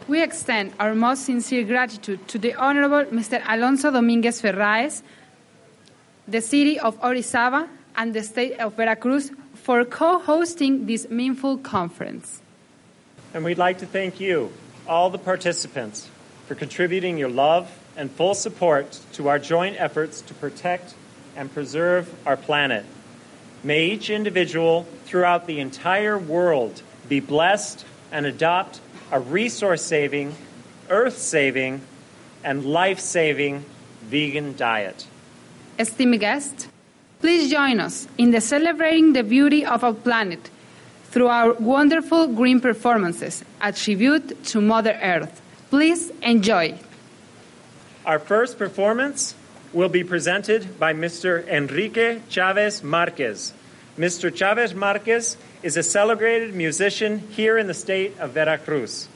We extend our most sincere gratitude to the Honorable Mr. Alonso Dominguez Ferraes, the city of Orizaba, and the state of Veracruz for co hosting this meaningful conference. And we'd like to thank you, all the participants, for contributing your love and full support to our joint efforts to protect and preserve our planet. May each individual throughout the entire world be blessed and adopt a resource saving, earth saving, and life saving vegan diet. Esteemed guests, please join us in the celebrating the beauty of our planet through our wonderful green performances, a tribute to Mother Earth. Please enjoy. Our first performance will be presented by Mr. Enrique Chavez Marquez. Mr. Chavez Marquez is a celebrated musician here in the state of Veracruz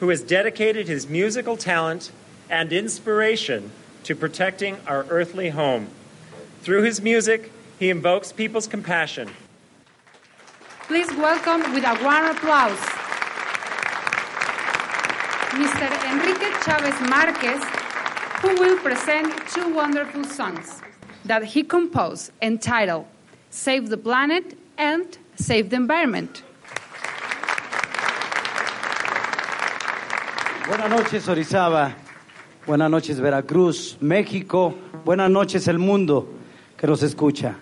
who has dedicated his musical talent and inspiration to protecting our earthly home. Through his music, he invokes people's compassion. Please welcome with a warm applause Mr. Enrique Chavez Marquez, who will present two wonderful songs that he composed entitled Save the Planet and Save the Environment. Buenas noches, Orizaba. Buenas noches, Veracruz, México. Buenas noches, el mundo que nos escucha.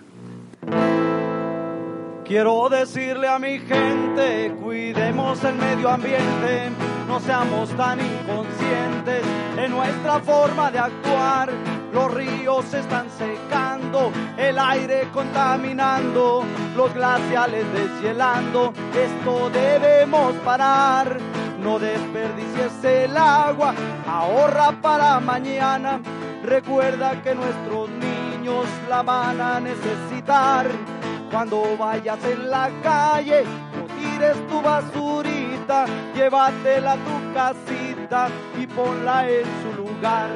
Quiero decirle a mi gente, cuidemos el medio ambiente, no seamos tan inconscientes en nuestra forma de actuar. Los ríos se están secando, el aire contaminando, los glaciales deshielando. Esto debemos parar. No desperdicies el agua, ahorra para mañana. Recuerda que nuestros niños la van a necesitar. Cuando vayas en la calle, no tires tu basurita, llévatela a tu casita y ponla en su lugar.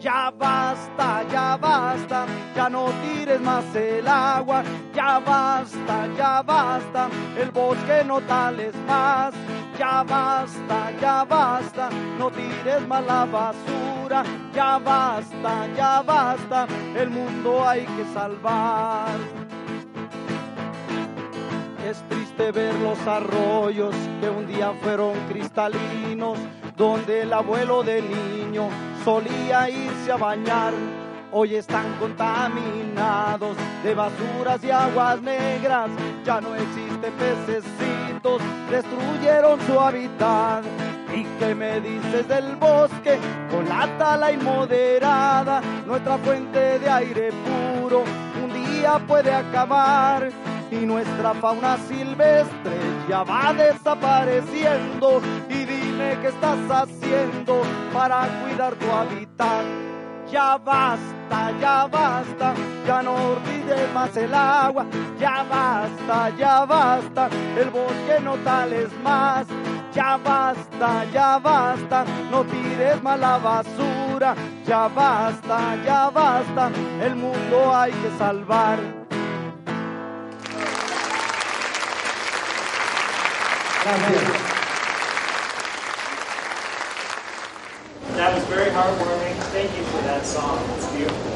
Ya basta, ya basta, ya no tires más el agua, ya basta, ya basta, el bosque no tales más. Ya basta, ya basta, no tires más la basura, ya basta, ya basta, el mundo hay que salvar. Es triste ver los arroyos que un día fueron cristalinos, donde el abuelo de niño solía irse a bañar. Hoy están contaminados de basuras y aguas negras, ya no existen pececitos, destruyeron su hábitat. ¿Y qué me dices del bosque con la tala inmoderada? Nuestra fuente de aire puro un día puede acabar y nuestra fauna silvestre ya va desapareciendo. Y dime qué estás haciendo para cuidar tu hábitat. Ya basta, ya basta, ya no olvides más el agua. Ya basta, ya basta, el bosque no tales más. Ya basta, ya basta, no tires más la basura. Ya basta, ya basta, el mundo hay que salvar. Gracias. Heartwarming. Thank you for that song. It's beautiful.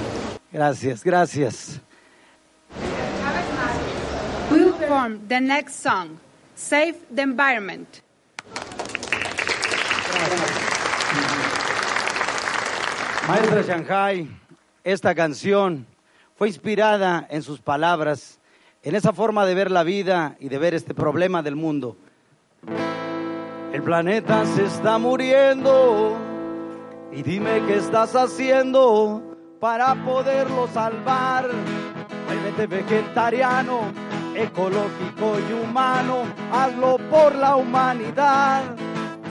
Gracias, gracias. We will perform the next song, Save the Environment. Maestra Shanghai, esta canción fue inspirada en sus palabras, en esa forma de ver la vida y de ver este problema del mundo. El planeta se está muriendo y dime qué estás haciendo para poderlo salvar. Vuélvete vegetariano, ecológico y humano, hazlo por la humanidad.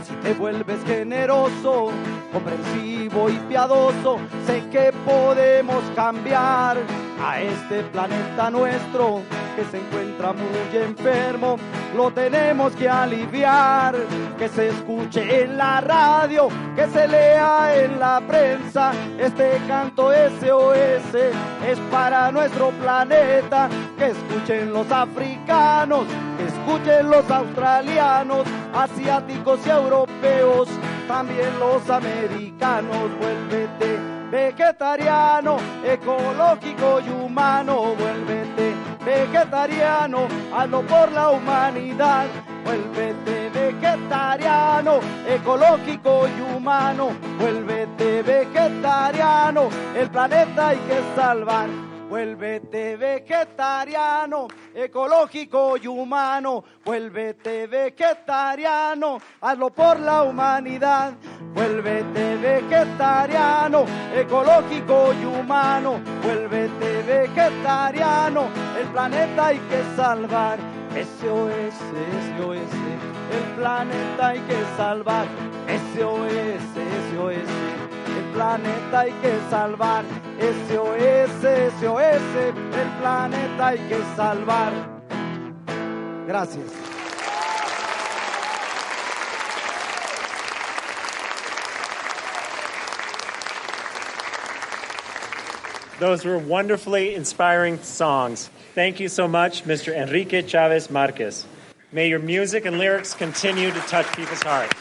Si te vuelves generoso, comprensivo y piadoso, sé que podemos cambiar a este planeta nuestro que se encuentra muy enfermo. Lo tenemos que aliviar, que se escuche en la radio, que se lea en la prensa. Este canto SOS es para nuestro planeta, que escuchen los africanos, que escuchen los australianos, asiáticos y europeos, también los americanos. Vuélvete vegetariano, ecológico y humano, vuélvete vegetariano, hazlo por la humanidad, vuélvete vegetariano, ecológico y humano, vuélvete vegetariano, el planeta hay que salvar. Vuélvete vegetariano, ecológico y humano. Vuélvete vegetariano, hazlo por la humanidad. Vuélvete vegetariano, ecológico y humano. Vuélvete vegetariano, el planeta hay que salvar. SOS, SOS, el planeta hay que salvar. SOS, SOS, el planeta hay que salvar. SOS, SOS, el planeta hay que salvar. Gracias. Those were wonderfully inspiring songs. Thank you so much, Mr. Enrique Chavez Marquez. May your music and lyrics continue to touch people's hearts.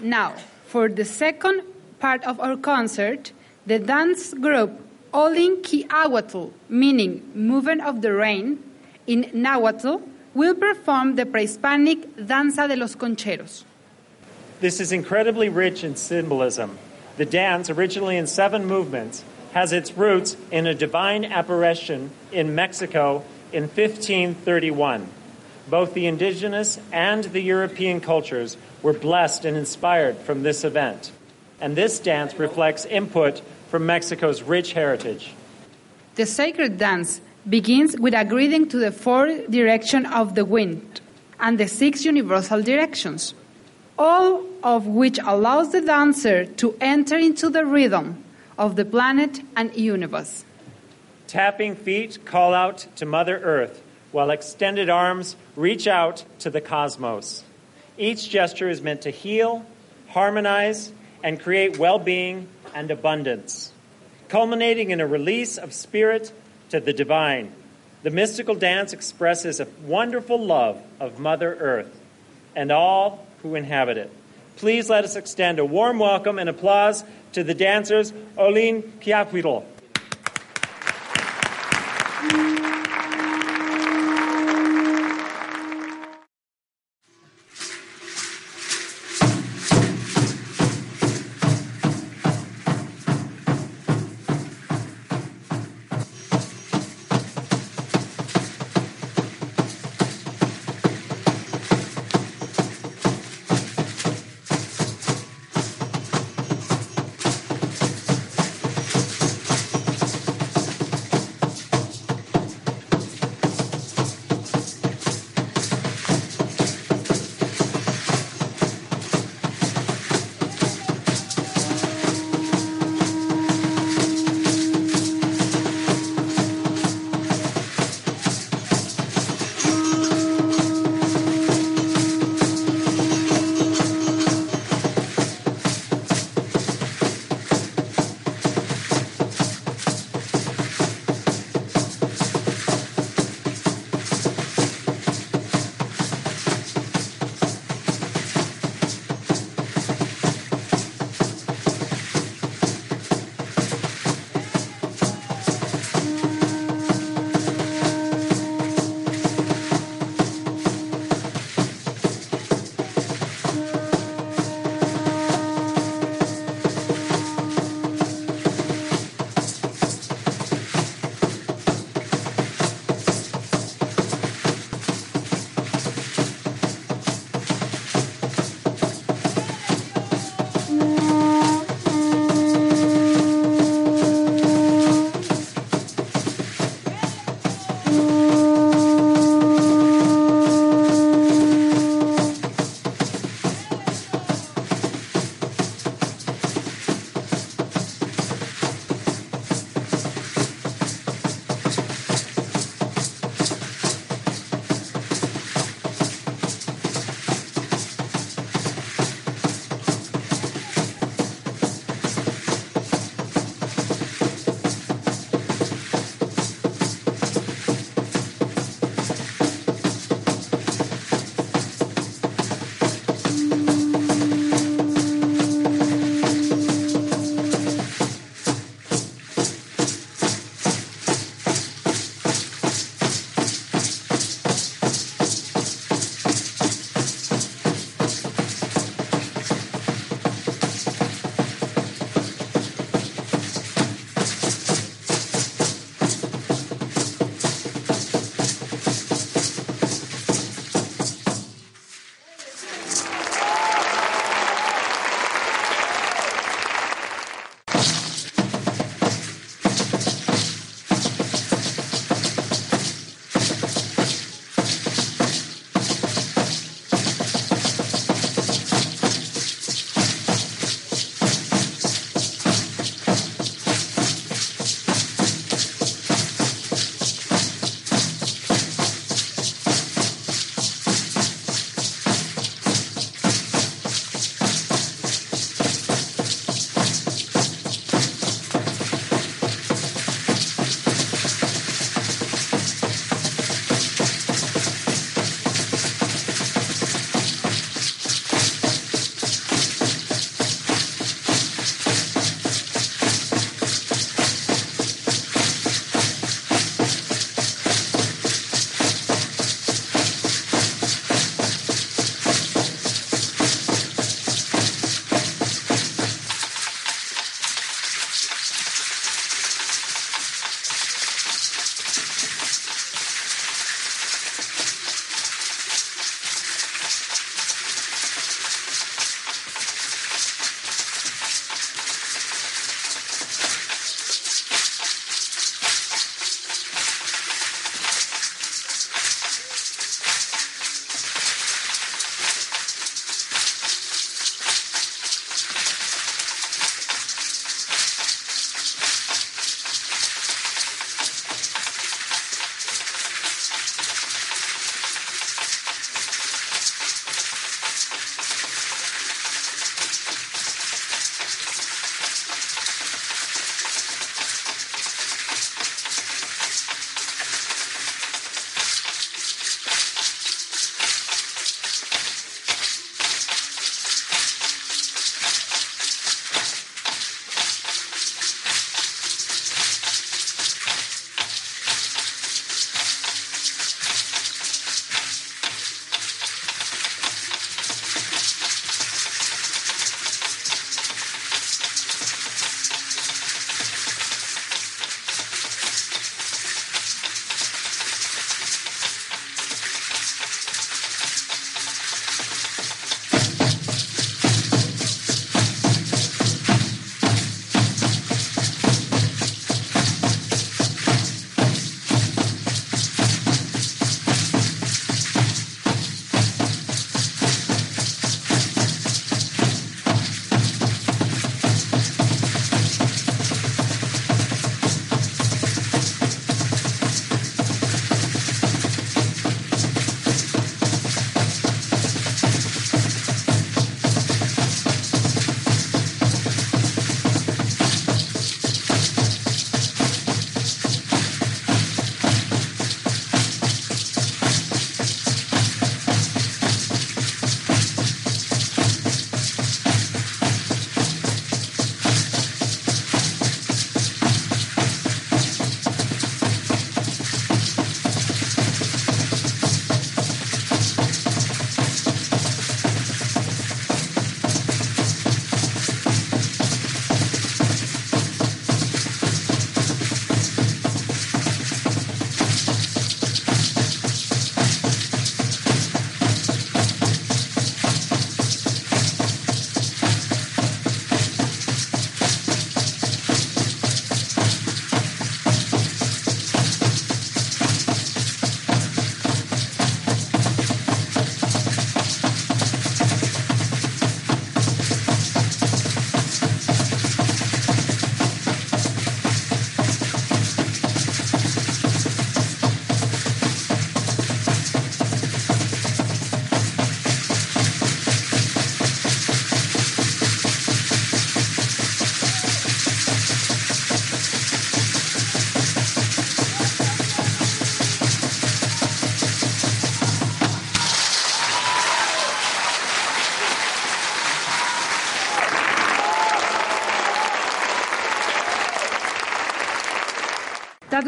Now, for the second part of our concert, the dance group Olin Quiahuitl, meaning movement of the rain, in Nahuatl, will perform the pre-Hispanic Danza de los Concheros. This is incredibly rich in symbolism. The dance, originally in seven movements, has its roots in a divine apparition in Mexico in 1531. Both the indigenous and the European cultures were blessed and inspired from this event. And this dance reflects input from Mexico's rich heritage. The sacred dance begins with a greeting to the four directions of the wind and the six universal directions, all of which allows the dancer to enter into the rhythm of the planet and universe. Tapping feet call out to Mother Earth, while extended arms reach out to the cosmos. Each gesture is meant to heal, harmonize, and create well being and abundance, culminating in a release of spirit to the divine. The mystical dance expresses a wonderful love of Mother Earth and all who inhabit it. Please let us extend a warm welcome and applause to the dancers Olin Quiahuitl.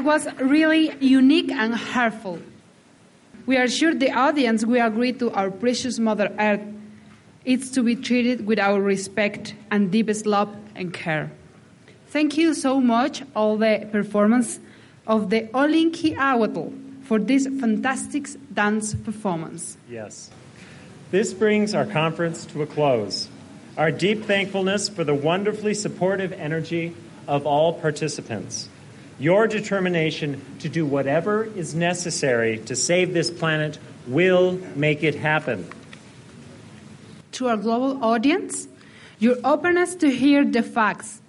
Was really unique and heartful. We are sure the audience will agree to our precious Mother Earth. It's to be treated with our respect and deepest love and care. Thank you so much, all the performance of the Olin Quiahuitl, for this fantastic dance performance. Yes. This brings our conference to a close. Our deep thankfulness for the wonderfully supportive energy of all participants. Your determination to do whatever is necessary to save this planet will make it happen. To our global audience, your openness to hear the facts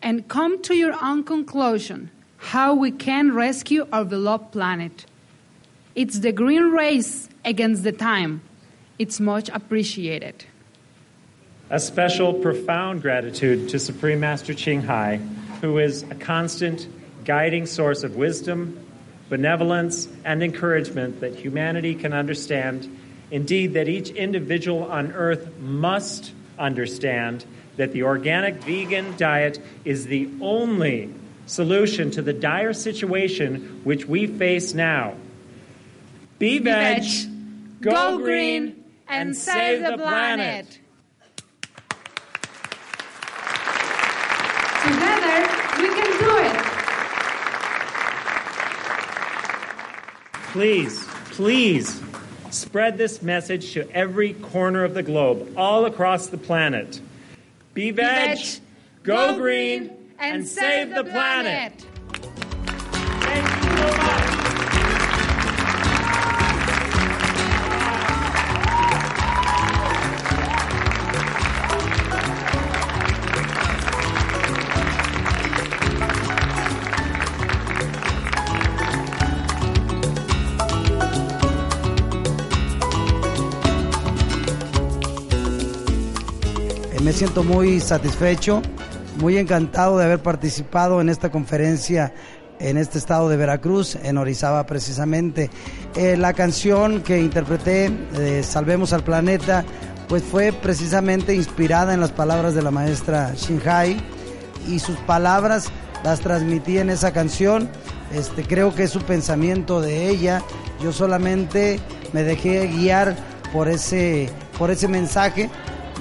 and come to your own conclusion how we can rescue our beloved planet. It's the green race against the time. It's much appreciated. A special, profound gratitude to Supreme Master Ching Hai, who is a constant guiding source of wisdom, benevolence, and encouragement that humanity can understand. Indeed, that each individual on earth must understand that the organic vegan diet is the only solution to the dire situation which we face now. Be veg, go, green, and save the planet. Together, we can do it. Please, please spread this message to every corner of the globe, all across the planet. Be veg, go, green, and, save the planet. Thank Me siento muy satisfecho, muy encantado de haber participado en esta conferencia en este estado de Veracruz, en Orizaba precisamente. Eh, la canción que interpreté, de Salvemos al Planeta, pues fue precisamente inspirada en las palabras de la maestra Shinhai y sus palabras las transmití en esa canción. Este, creo que es un pensamiento de ella. Yo solamente me dejé guiar por ese, por ese mensaje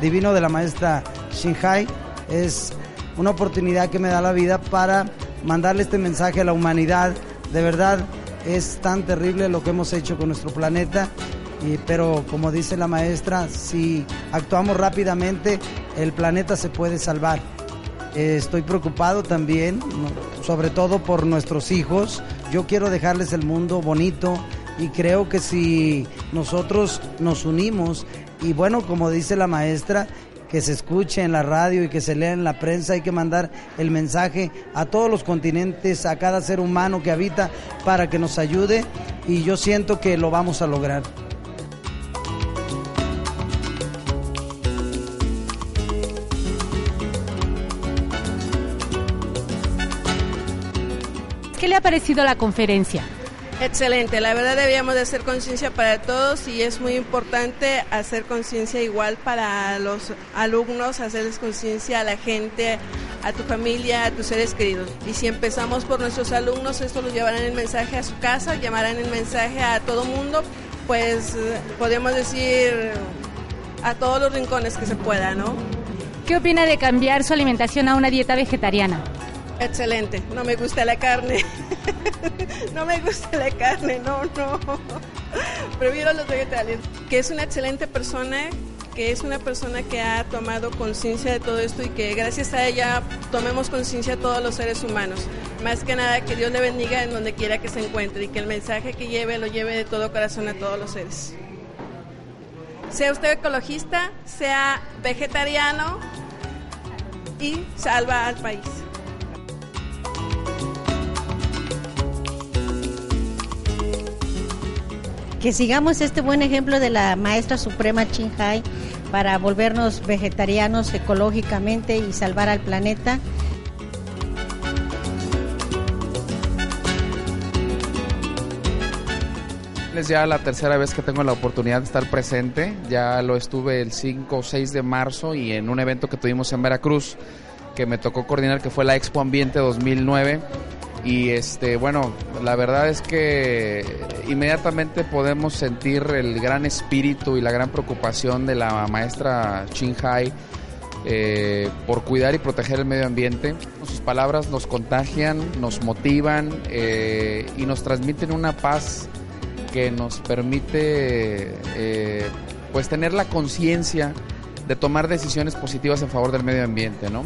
divino de la maestra Shinhai. Es una oportunidad que me da la vida para mandarle este mensaje a la humanidad. De verdad, es tan terrible lo que hemos hecho con nuestro planeta. Y, pero como dice la maestra, si actuamos rápidamente, el planeta se puede salvar. Eh, estoy preocupado también, sobre todo por nuestros hijos. Yo quiero dejarles el mundo bonito y creo que si nosotros nos unimos y bueno, como dice la maestra, que se escuche en la radio y que se lea en la prensa, hay que mandar el mensaje a todos los continentes, a cada ser humano que habita para que nos ayude y yo siento que lo vamos a lograr. ¿Qué le ha parecido la conferencia? Excelente, la verdad debíamos de hacer conciencia para todos y es muy importante hacer conciencia igual para los alumnos, hacerles conciencia a la gente, a tu familia, a tus seres queridos. Y si empezamos por nuestros alumnos, esto los llevarán el mensaje a su casa, llamarán el mensaje a todo mundo, pues podemos decir a todos los rincones que se pueda, ¿no? ¿Qué opina de cambiar su alimentación a una dieta vegetariana? Excelente, no me gusta la carne. *laughs* no me gusta la carne, no, no. Prefiero los vegetarianos. Que es una excelente persona, que es una persona que ha tomado conciencia de todo esto y que gracias a ella tomemos conciencia todos los seres humanos. Más que nada, que Dios le bendiga en donde quiera que se encuentre y que el mensaje que lleve lo lleve de todo corazón a todos los seres. Sea usted ecologista, sea vegetariano y salva al país. Que sigamos este buen ejemplo de la maestra suprema Chinhai para volvernos vegetarianos ecológicamente y salvar al planeta. Es ya la tercera vez que tengo la oportunidad de estar presente. Ya lo estuve el 5 o 6 de marzo y en un evento que tuvimos en Veracruz que me tocó coordinar, que fue la Expo Ambiente 2009. Y este bueno la verdad es que inmediatamente podemos sentir el gran espíritu y la gran preocupación de la maestra Chin Hai eh, por cuidar y proteger el medio ambiente. Sus palabras nos contagian, nos motivan eh, y nos transmiten una paz que nos permite eh, pues tener la conciencia de tomar decisiones positivas en favor del medio ambiente, ¿no?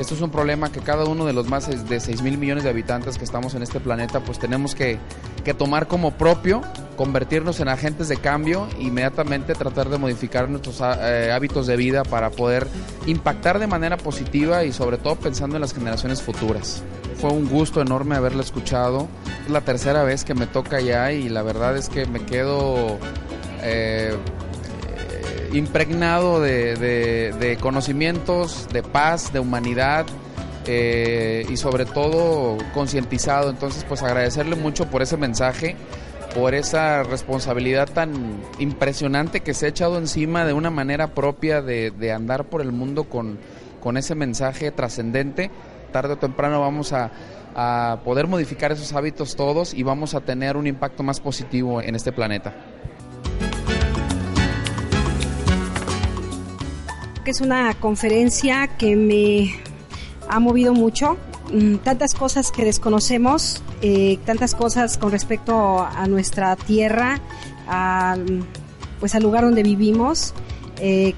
Esto es un problema que cada uno de los más de 6 mil millones de habitantes que estamos en este planeta, pues tenemos que, que tomar como propio, convertirnos en agentes de cambio, inmediatamente tratar de modificar nuestros ah, eh, hábitos de vida para poder impactar de manera positiva y sobre todo pensando en las generaciones futuras. Fue un gusto enorme haberla escuchado. Es la tercera vez que me toca ya y la verdad es que me quedo... Eh, impregnado de, conocimientos, de paz, de humanidad eh, y sobre todo concientizado. Entonces, pues agradecerle mucho por ese mensaje, por esa responsabilidad tan impresionante que se ha echado encima de una manera propia de, andar por el mundo con, con ese mensaje trascendente. Tarde o temprano vamos a, a poder modificar esos hábitos todos y vamos a tener un impacto más positivo en este planeta. Que es una conferencia que me ha movido mucho. Mm, tantas cosas que desconocemos, eh, tantas cosas con respecto a nuestra tierra, pues al lugar donde vivimos, eh,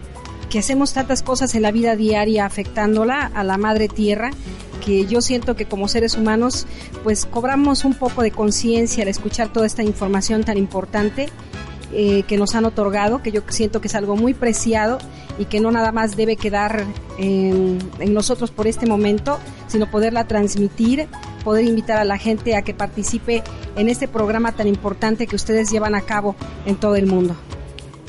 que hacemos tantas cosas en la vida diaria afectándola a la madre tierra que yo siento que como seres humanos pues cobramos un poco de conciencia al escuchar toda esta información tan importante eh, que nos han otorgado, que yo siento que es algo muy preciado y que no nada más debe quedar en, nosotros por este momento, sino poderla transmitir, poder invitar a la gente a que participe en este programa tan importante que ustedes llevan a cabo en todo el mundo.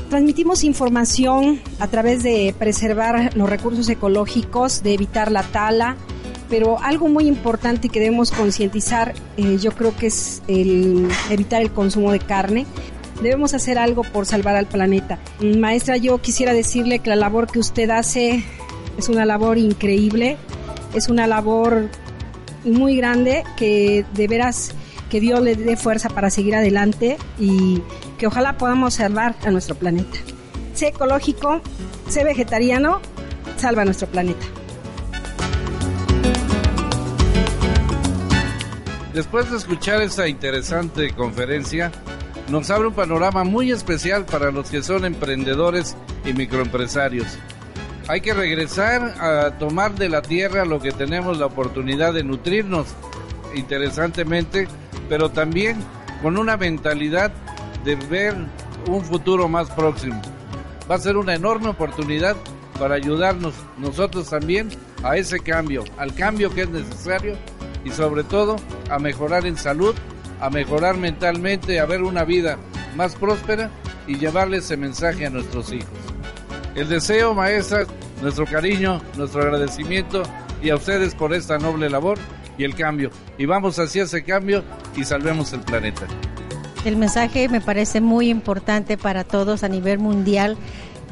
Transmitimos información a través de preservar los recursos ecológicos, de evitar la tala, pero algo muy importante que debemos concientizar, eh, yo creo que es el evitar el consumo de carne debemos hacer algo por salvar al planeta. Maestra, yo quisiera decirle que la labor que usted hace es una labor increíble, es una labor muy grande que de veras que Dios le dé fuerza para seguir adelante y que ojalá podamos salvar a nuestro planeta. Sé ecológico, sé vegetariano, salva nuestro planeta. Después de escuchar esta interesante conferencia, nos abre un panorama muy especial para los que son emprendedores y microempresarios. Hay que regresar a tomar de la tierra lo que tenemos la oportunidad de nutrirnos interesantemente, pero también con una mentalidad de ver un futuro más próximo. Va a ser una enorme oportunidad para ayudarnos nosotros también a ese cambio, al cambio que es necesario y sobre todo a mejorar en salud a mejorar mentalmente, a ver una vida más próspera y llevarle ese mensaje a nuestros hijos. El deseo, maestra, nuestro cariño, nuestro agradecimiento y a ustedes por esta noble labor y el cambio. Y vamos hacia ese cambio y salvemos el planeta. El mensaje me parece muy importante para todos a nivel mundial.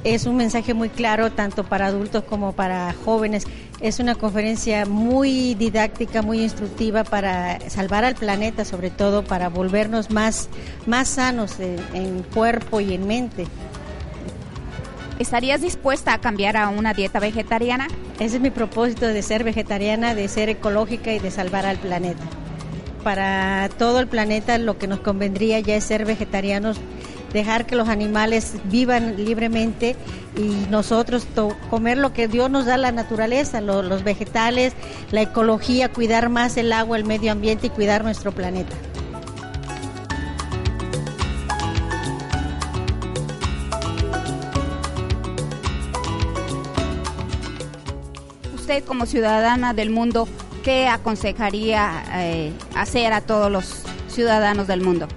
Es un mensaje muy claro tanto para adultos como para jóvenes. Es una conferencia muy didáctica, muy instructiva para salvar al planeta, sobre todo para volvernos más, más sanos en, cuerpo y en mente. ¿Estarías dispuesta a cambiar a una dieta vegetariana? Ese es mi propósito de ser vegetariana, de ser ecológica y de salvar al planeta. Para todo el planeta lo que nos convendría ya es ser vegetarianos dejar que los animales vivan libremente y nosotros comer lo que Dios nos da la naturaleza, los vegetales, la ecología, cuidar más el agua, el medio ambiente y cuidar nuestro planeta. Usted como ciudadana del mundo, ¿qué aconsejaría eh, hacer a todos los ciudadanos del mundo?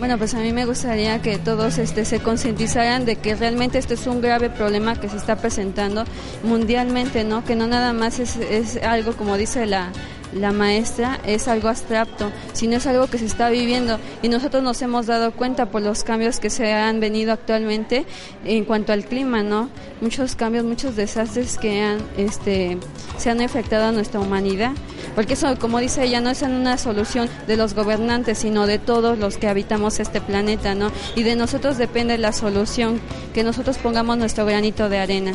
Bueno, pues a mí me gustaría que todos este, se concientizaran de que realmente este es un grave problema que se está presentando mundialmente, ¿no? Que no nada más es, es algo, como dice la, la maestra es algo abstracto, sino es algo que se está viviendo y nosotros nos hemos dado cuenta por los cambios que se han venido actualmente en cuanto al clima, ¿no? Muchos cambios, muchos desastres que han, este, se han afectado a nuestra humanidad. Porque eso, como dice ella, no es una solución de los gobernantes, sino de todos los que habitamos este planeta, ¿no? Y de nosotros depende la solución, que nosotros pongamos nuestro granito de arena.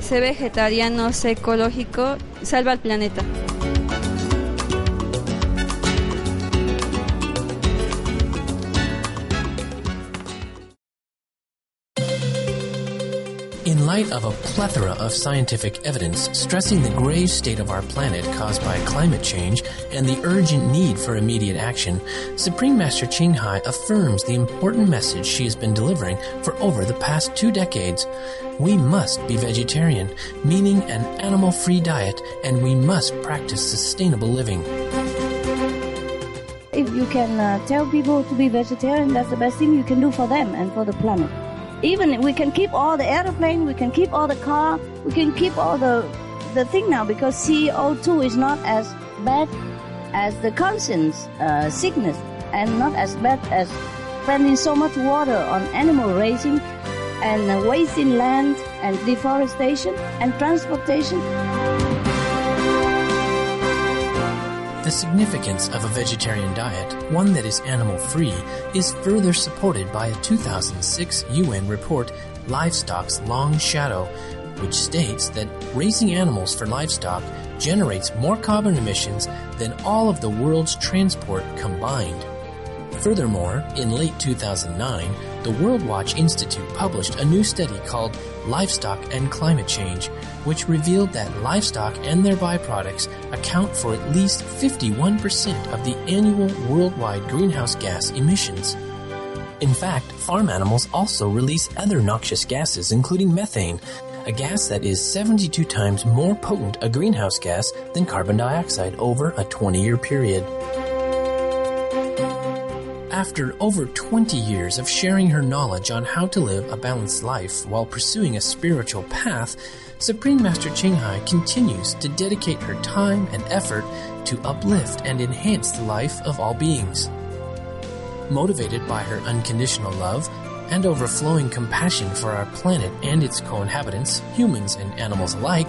Sé vegetariano, sé ecológico, salva al planeta. Light of a plethora of scientific evidence stressing the grave state of our planet caused by climate change and the urgent need for immediate action, Supreme Master Ching Hai affirms the important message she has been delivering for over the past two decades. We must be vegetarian, meaning an animal free diet, and we must practice sustainable living. If you can uh, tell people to be vegetarian, that's the best thing you can do for them and for the planet. Even we can keep all the airplane, we can keep all the car, we can keep all the the thing now because CO2 is not as bad as the conscience uh, sickness and not as bad as spending so much water on animal raising and wasting land and deforestation and transportation. The significance of a vegetarian diet, one that is animal free, is further supported by a 2006 UN report, Livestock's Long Shadow, which states that raising animals for livestock generates more carbon emissions than all of the world's transport combined. Furthermore, in late 2009, the Worldwatch Institute published a new study called Livestock and Climate Change, which revealed that livestock and their byproducts account for at least 51% of the annual worldwide greenhouse gas emissions. In fact, farm animals also release other noxious gases, including methane, a gas that is 72 times more potent a greenhouse gas than carbon dioxide over a 20 year period. After over 20 years of sharing her knowledge on how to live a balanced life while pursuing a spiritual path, Supreme Master Ching Hai continues to dedicate her time and effort to uplift and enhance the life of all beings. Motivated by her unconditional love and overflowing compassion for our planet and its co-inhabitants, humans and animals alike,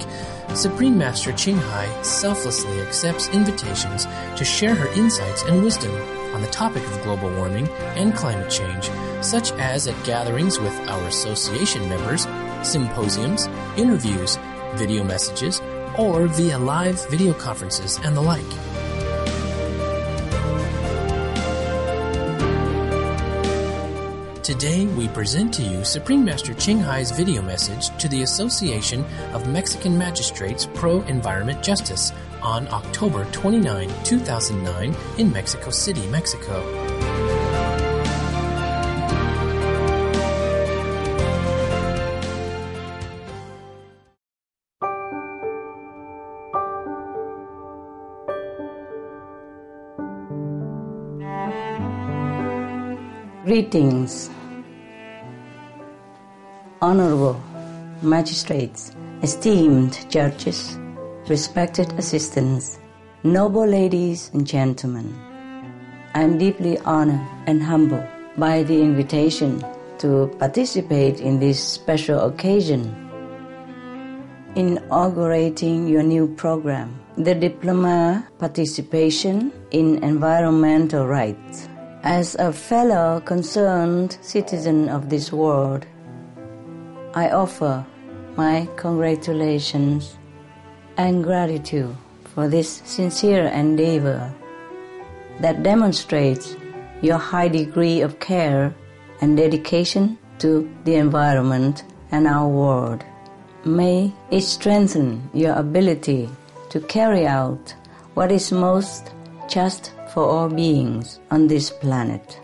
Supreme Master Ching Hai selflessly accepts invitations to share her insights and wisdom on the topic of global warming and climate change, such as at gatherings with our association members, symposiums, interviews, video messages, or via live video conferences and the like. Today, we present to you Supreme Master Ching Hai's video message to the Association of Mexican Magistrates Pro Environment Justice on October 29, 2009, in Mexico City, Mexico. Greetings, honorable magistrates, esteemed judges, respected assistants, noble ladies and gentlemen. I am deeply honored and humbled by the invitation to participate in this special occasion. Inaugurating your new program, the Diploma Participation in Environmental Rights. As a fellow concerned citizen of this world, I offer my congratulations and gratitude for this sincere endeavor that demonstrates your high degree of care and dedication to the environment and our world. May it strengthen your ability to carry out what is most just for all beings on this planet.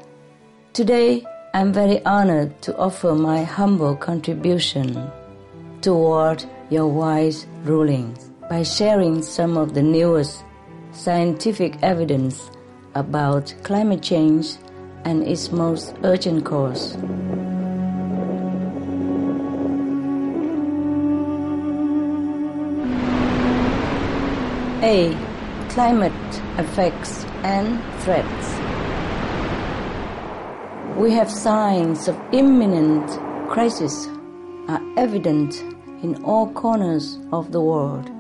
Today, I'm very honored to offer my humble contribution toward your wise rulings by sharing some of the newest scientific evidence about climate change and its most urgent cause. A. Climate effects and threats. We have signs of imminent crisis are evident in all corners of the world.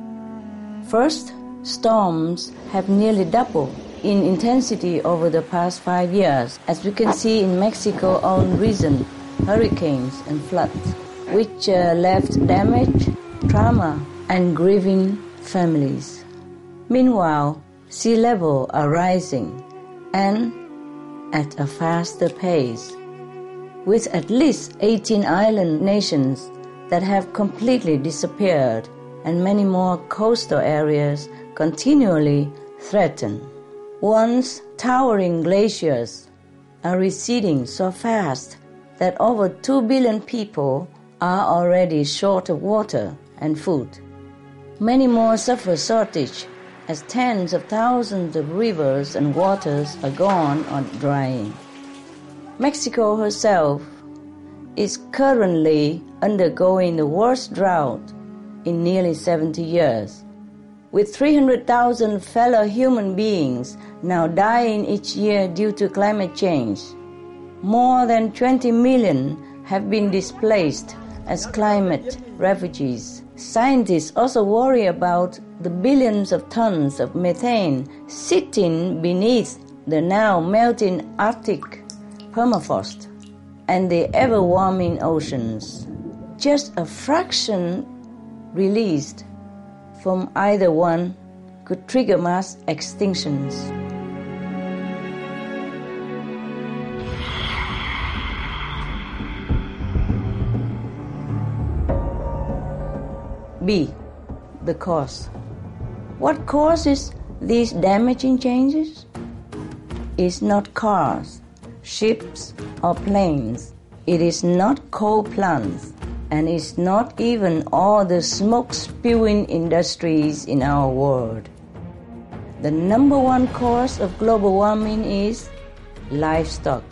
First, storms have nearly doubled in intensity over the past five years, as we can see in Mexico's own recent hurricanes and floods, which uh, left damage, trauma, and grieving families. Meanwhile, sea level are rising and at a faster pace, with at least 18 island nations that have completely disappeared and many more coastal areas continually threatened. Once towering glaciers are receding so fast that over 2 billion people are already short of water and food. Many more suffer shortage as tens of thousands of rivers and waters are gone or drying. Mexico herself is currently undergoing the worst drought in nearly 70 years, with 300,000 fellow human beings now dying each year due to climate change. More than 20 million have been displaced as climate refugees. Scientists also worry about the billions of tons of methane sitting beneath the now melting Arctic permafrost and the ever warming oceans. Just a fraction released from either one could trigger mass extinctions. B. The cause. What causes these damaging changes? Is not cars, ships, or planes. It is not coal plants, and it's not even all the smoke spewing industries in our world. The number one cause of global warming is livestock.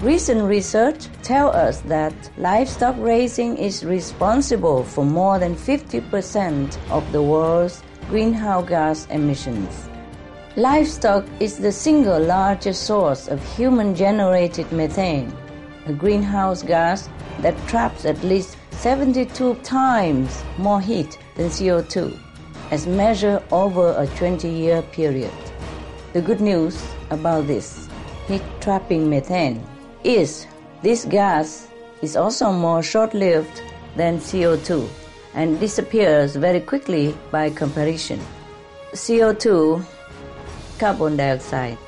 Recent research tells us that livestock raising is responsible for more than 50% of the world's greenhouse gas emissions. Livestock is the single largest source of human generated methane, a greenhouse gas that traps at least 72 times more heat than CO2, as measured over a 20 year period. The good news about this heat trapping methane is this gas is also more short lived than CO2 and disappears very quickly by comparison. CO2, carbon dioxide,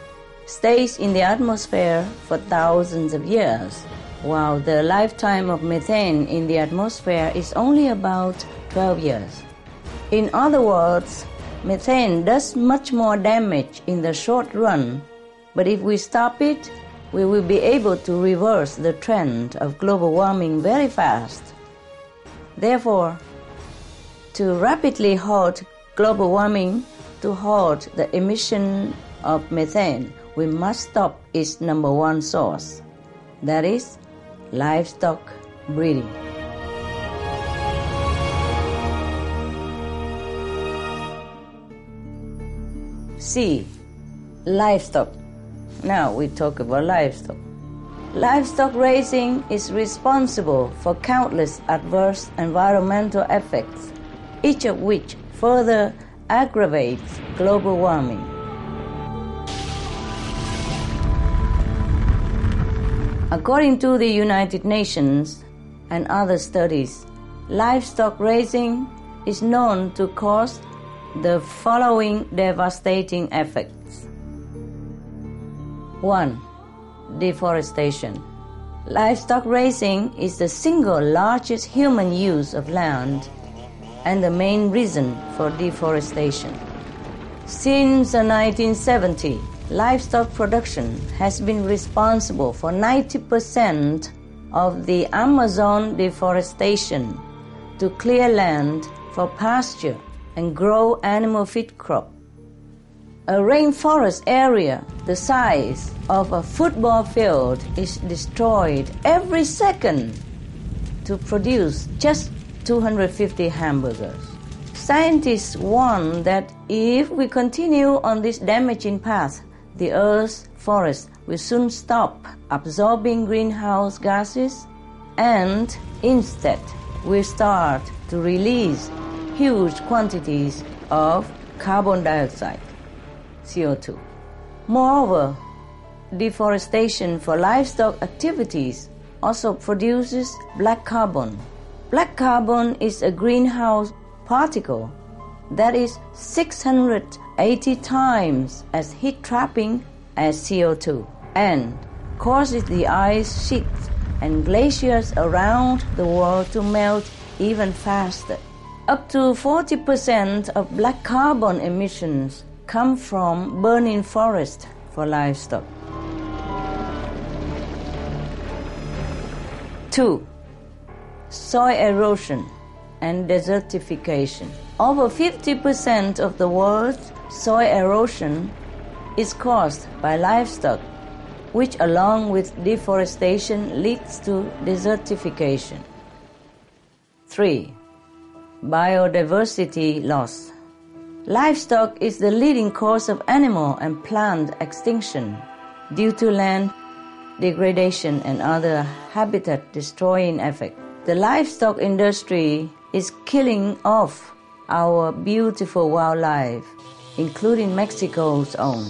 stays in the atmosphere for thousands of years, while the lifetime of methane in the atmosphere is only about 12 years. In other words, methane does much more damage in the short run, but if we stop it, we will be able to reverse the trend of global warming very fast. Therefore, to rapidly halt global warming, to halt the emission of methane, we must stop its number one source that is, livestock breeding. C. Livestock. Now we talk about livestock. Livestock raising is responsible for countless adverse environmental effects, each of which further aggravates global warming. According to the United Nations and other studies, livestock raising is known to cause the following devastating effects 1. Deforestation. Livestock raising is the single largest human use of land and the main reason for deforestation. Since the 1970s, livestock production has been responsible for 90% of the Amazon deforestation to clear land for pasture and grow animal feed crop. A rainforest area the size of a football field is destroyed every second to produce just 250 hamburgers. Scientists warn that if we continue on this damaging path, the Earth's forests will soon stop absorbing greenhouse gases and instead will start to release huge quantities of carbon dioxide, CO2. Moreover, deforestation for livestock activities also produces black carbon. Black carbon is a greenhouse particle that is 680 times as heat trapping as CO2 and causes the ice sheets and glaciers around the world to melt even faster. Up to 40% of black carbon emissions come from burning forest for livestock. 2. Soil erosion and desertification. Over 50% of the world's soil erosion is caused by livestock, which, along with deforestation, leads to desertification. 3. Biodiversity loss. Livestock is the leading cause of animal and plant extinction due to land degradation and other habitat destroying effects. The livestock industry is killing off our beautiful wildlife, including Mexico's own.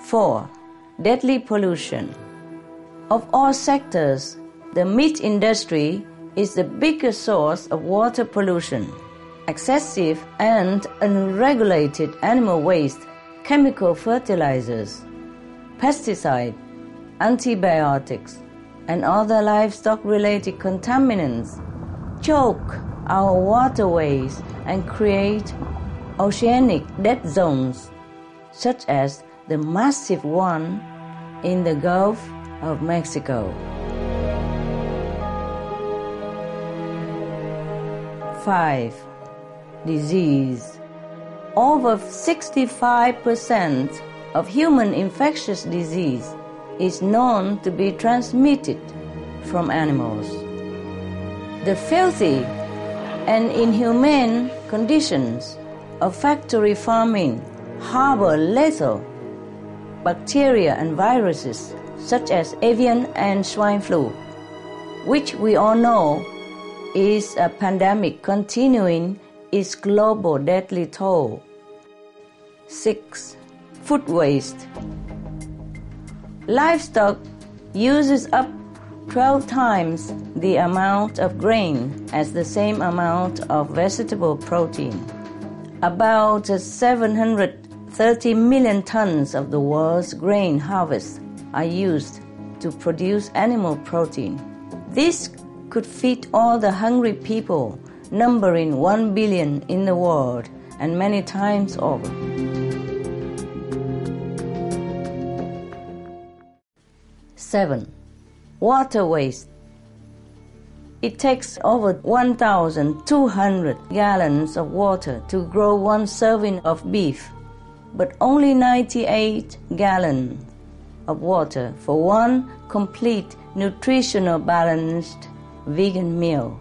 4. Deadly pollution. Of all sectors, the meat industry is the biggest source of water pollution. Excessive and unregulated animal waste, chemical fertilizers, pesticide, antibiotics, and other livestock related contaminants choke our waterways and create oceanic dead zones, such as the massive one in the Gulf of Mexico. 5. Disease. Over 65% of human infectious disease is known to be transmitted from animals. The filthy and inhumane conditions of factory farming harbor lethal bacteria and viruses such as avian and swine flu, which we all know is a pandemic continuing its global deadly toll. 6. Food waste. Livestock uses up 12 times the amount of grain as the same amount of vegetable protein. About 730 million tons of the world's grain harvest are used to produce animal protein. This could feed all the hungry people, numbering 1 billion in the world and many times over. 7. Water waste. It takes over 1,200 gallons of water to grow one serving of beef, but only 98 gallons of water for one complete nutritional balanced vegan meal.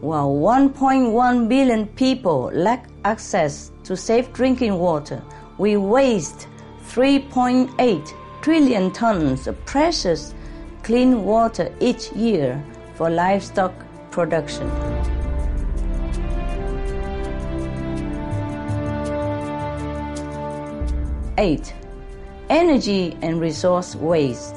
While 1.1 billion people lack access to safe drinking water, we waste 3.8 trillion tons of precious clean water each year for livestock production. Eight, energy and resource waste.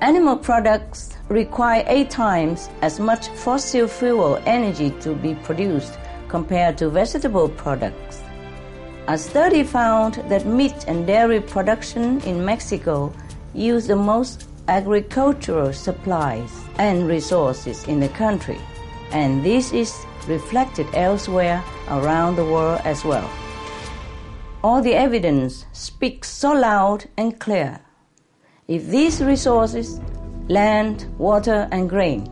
Animal products require eight times as much fossil fuel energy to be produced compared to vegetable products. A study found that meat and dairy production in Mexico use the most agricultural supplies and resources in the country, and this is reflected elsewhere around the world as well. All the evidence speaks so loud and clear. If these resources, land, water, and grain,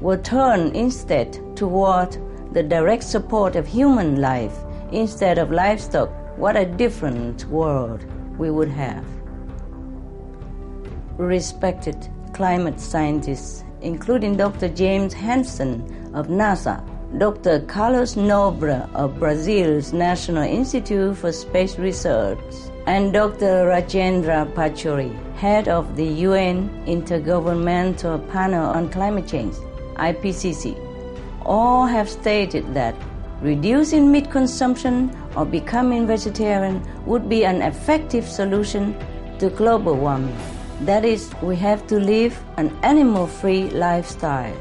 were turned instead toward the direct support of human life instead of livestock, what a different world we would have. Respected climate scientists, including Dr. James Hansen of NASA, Dr. Carlos Nobre of Brazil's National Institute for Space Research, and Dr. Rajendra Pachauri, head of the UN Intergovernmental Panel on Climate Change, IPCC. all have stated that reducing meat consumption or becoming vegetarian would be an effective solution to global warming. That is, we have to live an animal free lifestyle,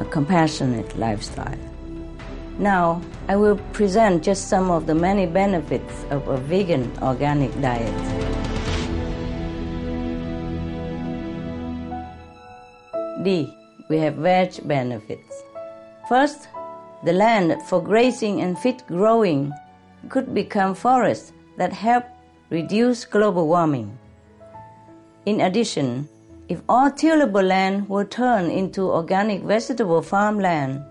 a compassionate lifestyle. Now, I will present just some of the many benefits of a vegan organic diet. D. We have veg benefits. First, the land for grazing and feed growing could become forests that help reduce global warming. In addition, if all tillable land were turned into organic vegetable farmland,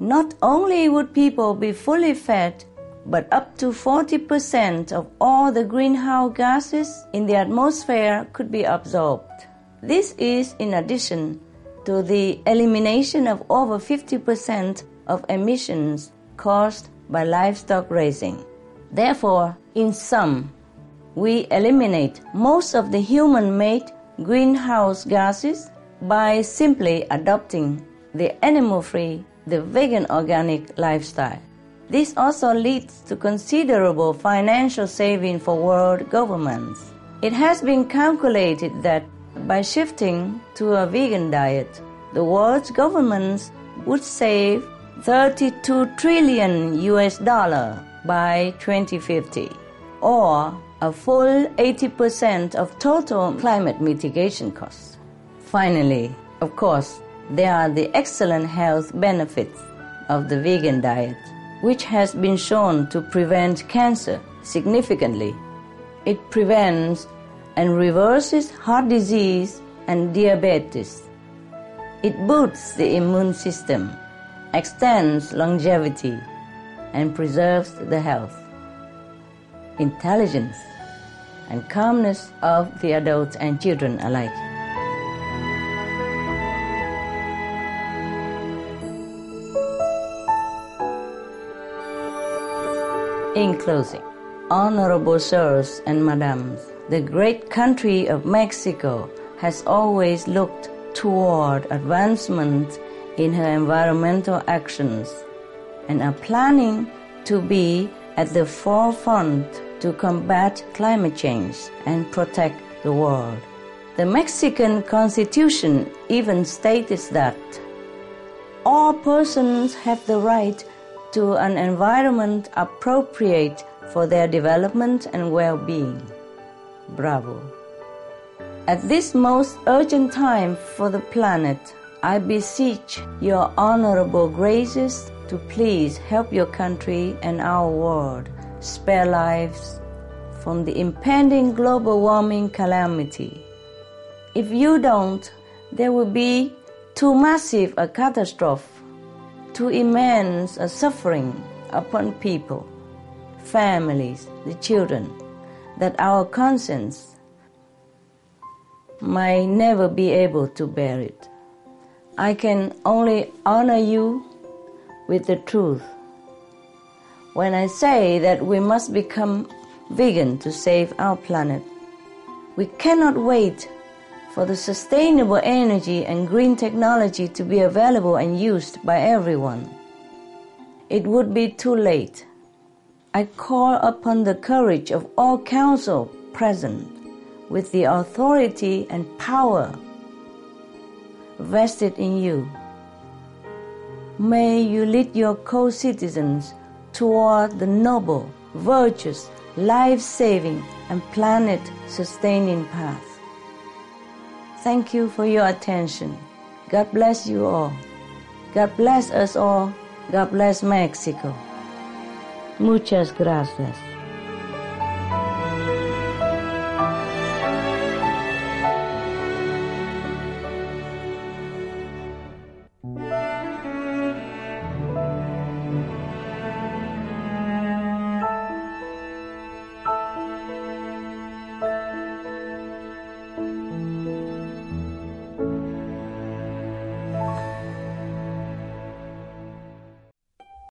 not only would people be fully fed, but up to 40% of all the greenhouse gases in the atmosphere could be absorbed. This is in addition to the elimination of over 50% of emissions caused by livestock raising. Therefore, in sum, we eliminate most of the human made greenhouse gases by simply adopting the animal free, the vegan organic lifestyle. This also leads to considerable financial saving for world governments. It has been calculated that by shifting to a vegan diet, the world's governments would save 32 trillion US dollar by 2050 or a full 80% of total climate mitigation costs. Finally, of course, there are the excellent health benefits of the vegan diet, which has been shown to prevent cancer significantly. It prevents and reverses heart disease and diabetes. It boosts the immune system, extends longevity, and preserves the health, intelligence, and calmness of the adults and children alike. In closing, honorable sirs and madams, the great country of Mexico has always looked toward advancement in her environmental actions and are planning to be at the forefront to combat climate change and protect the world. The Mexican Constitution even states that all persons have the right to an environment appropriate for their development and well being. Bravo. At this most urgent time for the planet, I beseech your honorable graces to please help your country and our world spare lives from the impending global warming calamity. If you don't, there will be too massive a catastrophe, too immense a suffering upon people, families, the children, that our conscience might never be able to bear it. I can only honor you with the truth when I say that we must become vegan to save our planet. We cannot wait for the sustainable energy and green technology to be available and used by everyone. It would be too late. I call upon the courage of all council present with the authority and power vested in you. May you lead your co citizens toward the noble, virtuous, life saving, and planet sustaining path. Thank you for your attention. God bless you all. God bless us all. God bless Mexico. Muchas gracias.